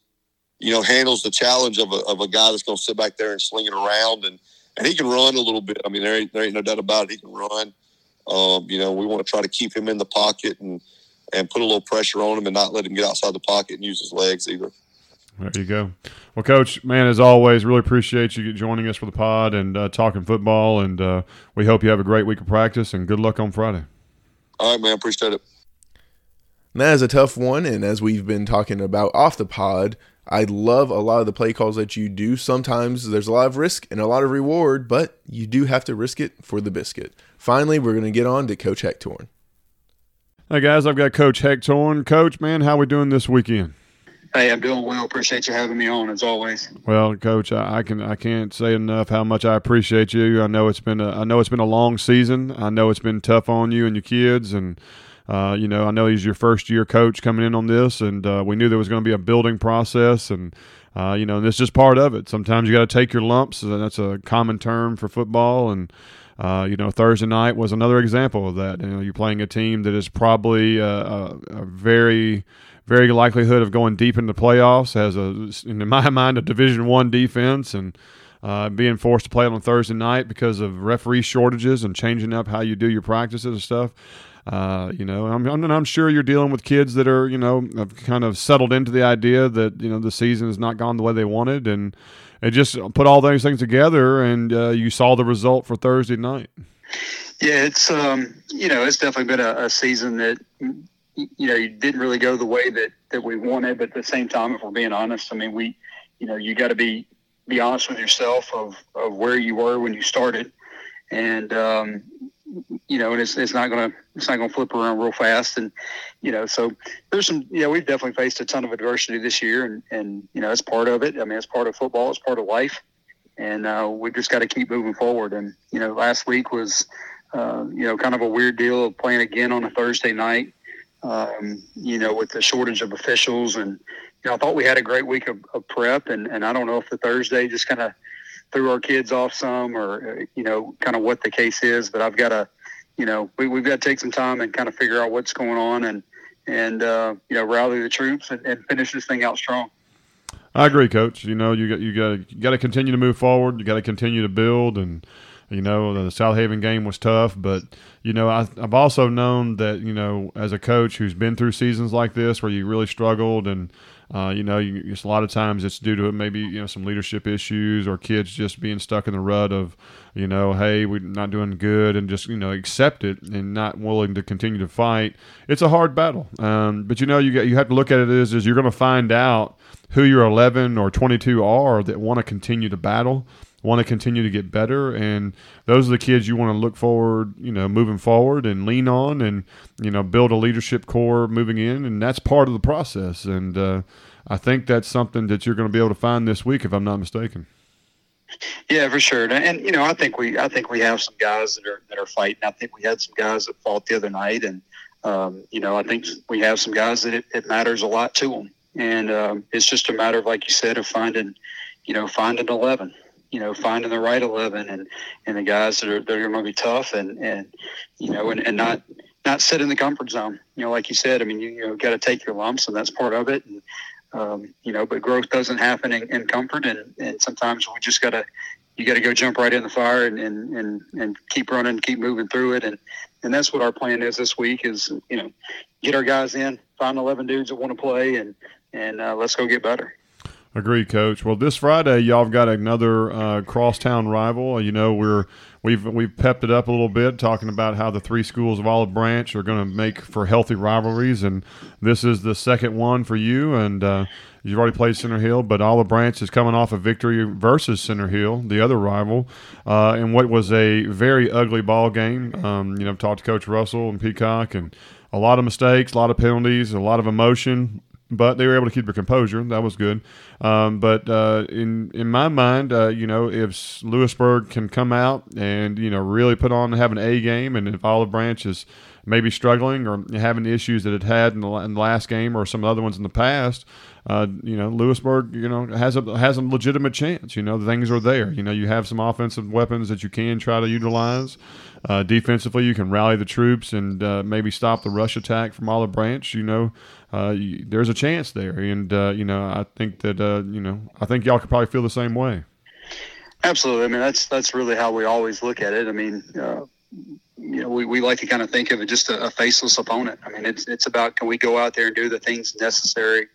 you know, handles the challenge of a, of a guy that's going to sit back there and sling it around and and he can run a little bit. I mean, there ain't there ain't no doubt about it. He can run. Um, you know, we want to try to keep him in the pocket and and put a little pressure on him and not let him get outside the pocket and use his legs either. There you go. Well, Coach, man, as always, really appreciate you joining us for the pod and uh, talking football. And uh, we hope you have a great week of practice and good luck on Friday. All right, man. Appreciate it. That is a tough one. And as we've been talking about off the pod, I love a lot of the play calls that you do. Sometimes there's a lot of risk and a lot of reward, but you do have to risk it for the biscuit. Finally, we're going to get on to Coach Hector. Hey guys, I've got Coach Hector. Coach, man, how we doing this weekend? Hey, I'm doing well. Appreciate you having me on as always. Well, Coach, I, I, can I can't say enough how much I appreciate you. I know it's been a I know it's been a long season. I know it's been tough on you and your kids, and uh, you know, I know he's your first year coach coming in on this, and uh, we knew there was going to be a building process, and uh, you know, and this is just part of it. Sometimes you got to take your lumps, that's a common term for football. And uh, you know, Thursday night was another example of that. You know, you're playing a team that is probably a, a, a very very likelihood of going deep into the playoffs. Has a, in my mind, a Division One defense, and uh, being forced to play on Thursday night because of referee shortages and changing up how you do your practices and stuff. Uh, you know, I'm, I'm, I'm sure you're dealing with kids that are, you know, have kind of settled into the idea that you know the season has not gone the way they wanted, and it just put all those things together, and uh, you saw the result for Thursday night. Yeah, it's um, you know, it's definitely been a, a season that you know you didn't really go the way that that we wanted, but at the same time, if we're being honest, I mean, we, you know, you got to be be honest with yourself of of where you were when you started, and um, you know, and it's it's not gonna it's not gonna flip around real fast, and you know, so there's some, yeah, we've definitely faced a ton of adversity this year, and and you know, it's part of it. I mean, it's part of football, it's part of life, and uh, we just got to keep moving forward. And you know, last week was, uh, you know, kind of a weird deal of playing again on a Thursday night. Um, you know, with the shortage of officials, and you know, I thought we had a great week of, of prep, and and I don't know if the Thursday just kind of threw our kids off some, or you know, kind of what the case is. But I've got to, you know, we, we've got to take some time and kind of figure out what's going on, and and uh, you know, rally the troops and, and finish this thing out strong. I agree, Coach. You know, you got you got you got to continue to move forward. You got to continue to build, and you know, the South Haven game was tough, but you know, I, have also known that you know, as a coach who's been through seasons like this where you really struggled and uh, you know, you, a lot of times it's due to maybe you know some leadership issues or kids just being stuck in the rut of, you know, hey, we're not doing good, and just you know accept it and not willing to continue to fight. It's a hard battle, um, but you know you get you have to look at it as is you're going to find out who your 11 or 22 are that want to continue to battle want to continue to get better and those are the kids you want to look forward you know moving forward and lean on and you know build a leadership core moving in and that's part of the process and uh, i think that's something that you're going to be able to find this week if i'm not mistaken yeah, for sure. And, and, you know, I think we I think we have some guys that are that are fighting. I think we had some guys that fought the other night, and um, you know, I think we have some guys that it, it matters a lot to them. And um, it's just a matter of, like you said, of finding, you know, finding eleven you know, finding the right eleven and and the guys that are that are going to be tough and and you know and, and not not sit in the comfort zone. You know, like you said, I mean, you, you know, got to take your lumps, and that's part of it. And um, you know, but growth doesn't happen in, in comfort, and and sometimes we just got to you got to go jump right in the fire and, and and and keep running, keep moving through it, and and that's what our plan is this week. Is you know, get our guys in, find eleven dudes that want to play, and and uh, let's go get better. Agree, Coach. Well, this Friday, y'all have got another uh, crosstown rival. You know, we're we've we've pepped it up a little bit, talking about how the three schools of Olive Branch are going to make for healthy rivalries, and this is the second one for you. And uh, you've already played Center Hill, but Olive Branch is coming off a victory versus Center Hill, the other rival, uh, in what was a very ugly ball game. Um, you know, I've talked to Coach Russell and Peacock, and a lot of mistakes, a lot of penalties, a lot of emotion but they were able to keep their composure. That was good. Um, but uh, in in my mind, uh, you know, if Lewisburg can come out and you know really put on have an A game, and if Olive Branch is maybe struggling or having issues that it had in the, in the last game or some other ones in the past, uh, you know, Lewisburg, you know, has a has a legitimate chance. You know, things are there. You know, you have some offensive weapons that you can try to utilize. Uh, defensively, you can rally the troops and uh, maybe stop the rush attack from Olive Branch. You know, uh, you, there's a chance there, and uh, you know, I think that uh, you know, I think y'all could probably feel the same way. Absolutely. I mean, that's that's really how we always look at it. I mean, uh, you know, we, we like to kind of think of it just a, a, faceless opponent. I mean, it's it's about can we go out there and do the things necessary.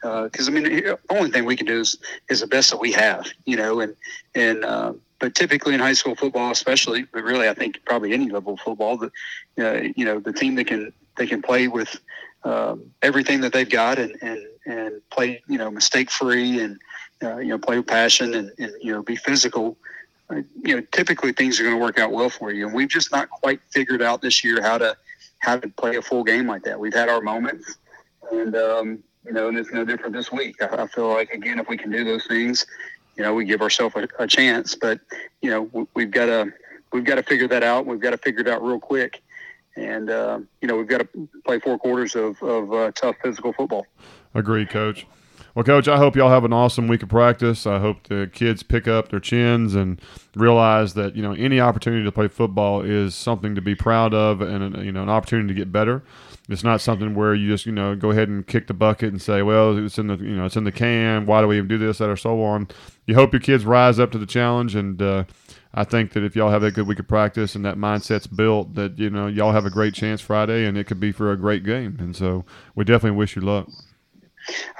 Because I mean, the only thing we can do is, is the best that we have, you know, and and but typically in high school football, especially, but really, I think probably any level of football, the uh, you know the team that can they can play with um, everything that they've got and, and, and play, you know, mistake free and, uh, you know, play with passion and, and, you know, be physical. Uh, you know, typically things are going to work out well for you. And we've just not quite figured out this year how to, how to play a full game like that. We've had our moments and, um, you know, and it's no different this week. I, I feel like, again, if we can do those things, you know, we give ourselves a, a chance, but, you know, we, have got to, we've got to figure that out. We've got to figure it out real quick and uh, you know we've got to play four quarters of, of uh, tough physical football. Agreed, coach. Well, coach, I hope y'all have an awesome week of practice. I hope the kids pick up their chins and realize that you know any opportunity to play football is something to be proud of and you know an opportunity to get better. It's not something where you just you know go ahead and kick the bucket and say, well, it's in the you know it's in the can. Why do we even do this? That or so on. You hope your kids rise up to the challenge and. Uh, I think that if y'all have that good week of practice and that mindset's built, that you know y'all have a great chance Friday, and it could be for a great game. And so we definitely wish you luck.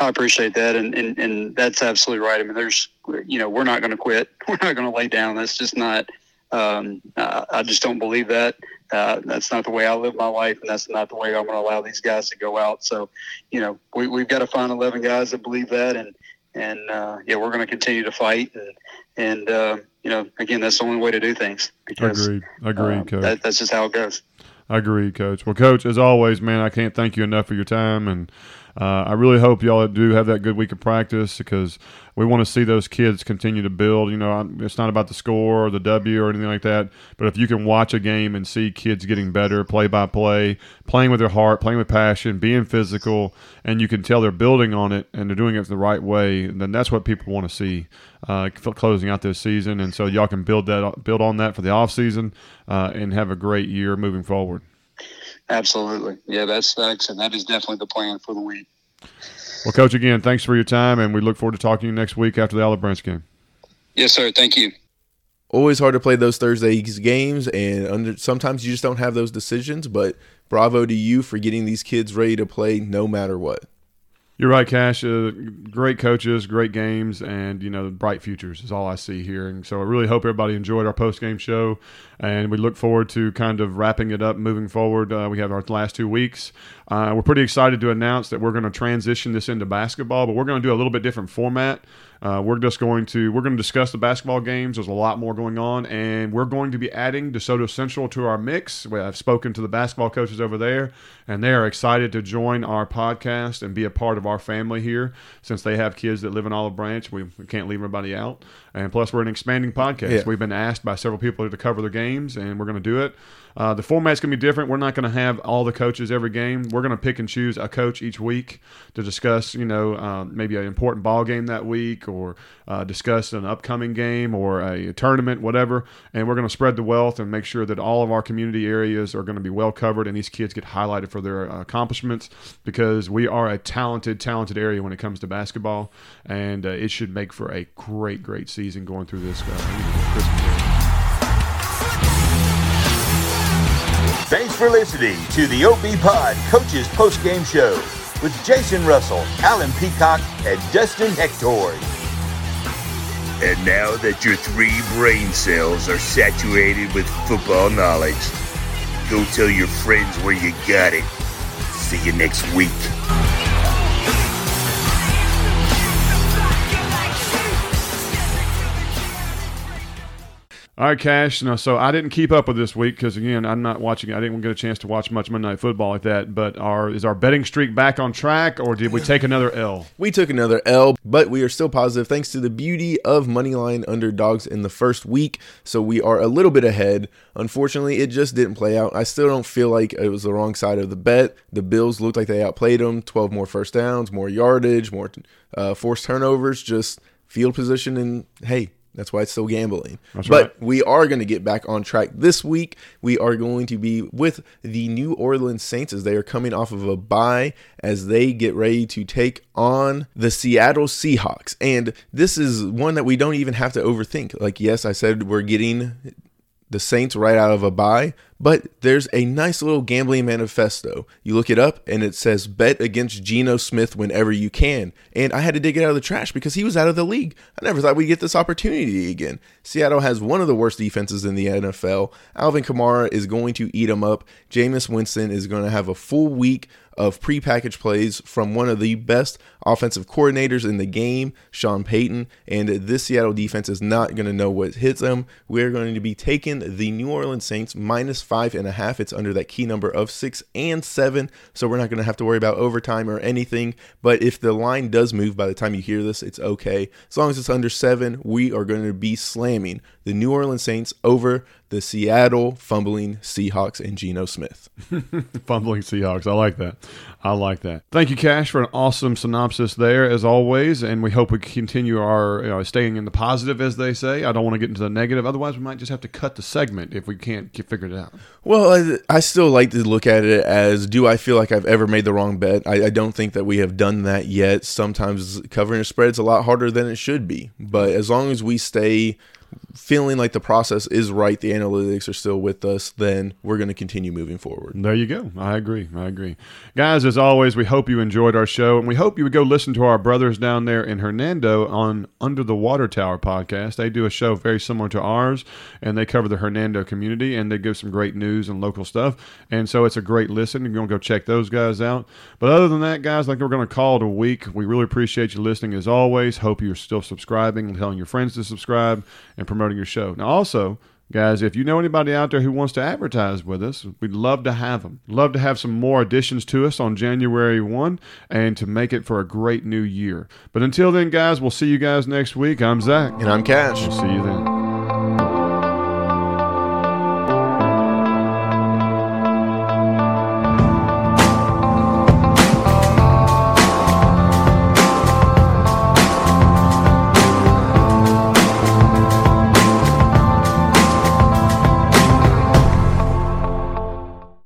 I appreciate that, and, and and that's absolutely right. I mean, there's you know we're not going to quit. We're not going to lay down. That's just not. Um, uh, I just don't believe that. Uh, that's not the way I live my life, and that's not the way I'm going to allow these guys to go out. So, you know, we, we've got to find 11 guys that believe that, and and uh, yeah, we're going to continue to fight and and uh, you know, again, that's the only way to do things. Because, Agreed. Agreed, um, coach. that, that's just how it goes. Agreed, coach. Well, coach, as always, man, I can't thank you enough for your time, and uh, I really hope y'all do have that good week of practice because we want to see those kids continue to build. You know, it's not about the score or the W or anything like that, but if you can watch a game and see kids getting better, play by play, playing with their heart, playing with passion, being physical, and you can tell they're building on it and they're doing it the right way, then that's what people want to see uh, closing out this season. And so y'all can build that build on that for the off season uh, and have a great year moving forward. Absolutely. Yeah, that's that's and that is definitely the plan for the week. Well, Coach, again, thanks for your time, and we look forward to talking to you next week after the Olive Branch game. Yes, sir. Thank you. Always hard to play those Thursday games, and under, sometimes you just don't have those decisions. But bravo to you for getting these kids ready to play no matter what. You're right, Cash. Uh, great coaches, great games, and you know, bright futures is all I see here. And so I really hope everybody enjoyed our post game show, and we look forward to kind of wrapping it up moving forward. Uh, we have our last two weeks. Uh, we're pretty excited to announce that we're going to transition this into basketball, but we're going to do a little bit different format. Uh, we're just going to we're going to discuss the basketball games. There's a lot more going on, and we're going to be adding DeSoto Central to our mix. I've spoken to the basketball coaches over there, and they are excited to join our podcast and be a part of our family here. Since they have kids that live in Olive Branch, we, we can't leave everybody out. And plus, we're an expanding podcast. Yeah. We've been asked by several people to cover their games, and we're going to do it. Uh, the format's going to be different. We're not going to have all the coaches every game. We're going to pick and choose a coach each week to discuss, you know, um, maybe an important ball game that week or uh, discuss an upcoming game or a, tournament, whatever. And we're going to spread the wealth and make sure that all of our community areas are going to be well covered and these kids get highlighted for their uh, accomplishments because we are a talented, talented area when it comes to basketball. And uh, it should make for a great, great season going through this uh, Thanks for listening to the OB Pod Coaches Post Game Show with Jason Russell, Alan Peacock, and Dustin Hector. And now that your three brain cells are saturated with football knowledge, go tell your friends where you got it. See you next week. All right, Cash. So I didn't keep up with this week because again, I'm not watching. I didn't get a chance to watch much Monday Night Football like that. But our is our betting streak back on track, or did we take another L? We took another L, but we are still positive thanks to the beauty of moneyline underdogs in the first week. So we are a little bit ahead. Unfortunately, it just didn't play out. I still don't feel like it was the wrong side of the bet. The Bills looked like they outplayed them. 12 more first downs, more yardage, more uh, forced turnovers, just field position, and hey, that's why it's still gambling. That's but right. we are going to get back on track this week. We are going to be with the New Orleans Saints as they are coming off of a bye as they get ready to take on the Seattle Seahawks. And this is one that we don't even have to overthink. Like, yes, I said we're getting the Saints right out of a bye, but there's a nice little gambling manifesto. You look it up and it says bet against Geno Smith whenever you can. And I had to dig it out of the trash because he was out of the league. I never thought we'd get this opportunity again. Seattle has one of the worst defenses in the NFL. Alvin Kamara is going to eat him up. Jameis Winston is going to have a full week of prepackaged plays from one of the best offensive coordinators in the game, Sean Payton. And this Seattle defense is not going to know what hits them. We're going to be taking the New Orleans Saints minus five and a half. It's under that key number of six and seven. So we're not going to have to worry about overtime or anything. But if the line does move by the time you hear this, it's okay. As long as it's under seven, we are going to be slamming the New Orleans Saints over the Seattle fumbling Seahawks and Geno Smith. Fumbling Seahawks. I like that. I like that. Thank you, Cash, for an awesome synopsis there, as always. And we hope we continue our you know, staying in the positive, as they say. I don't want to get into the negative. Otherwise, we might just have to cut the segment if we can't get figured it out. Well, I, I still like to look at it as do I feel like I've ever made the wrong bet? I, I don't think that we have done that yet. Sometimes covering a spread is a lot harder than it should be. But as long as we stay feeling like the process is right, the analytics are still with us, then we're going to continue moving forward. There you go. I agree. I agree. Guys, as always, we hope you enjoyed our show and we hope you would go listen to our brothers down there in Hernando on Under the Water Tower podcast. They do a show very similar to ours and they cover the Hernando community and they give some great news and local stuff. And so it's a great listen. You're going to go check those guys out. But other than that, guys, like we're going to call it a week. We really appreciate you listening as always. Hope you're still subscribing and telling your friends to subscribe. And promoting your show. Now, also, Guys, if you know anybody out there who wants to advertise with us, we'd love to have them. Love to have some more additions to us on January 1 and to make it for a great new year. But until then, guys, we'll see you guys next week. I'm Zach. And I'm Cash. We'll see you then.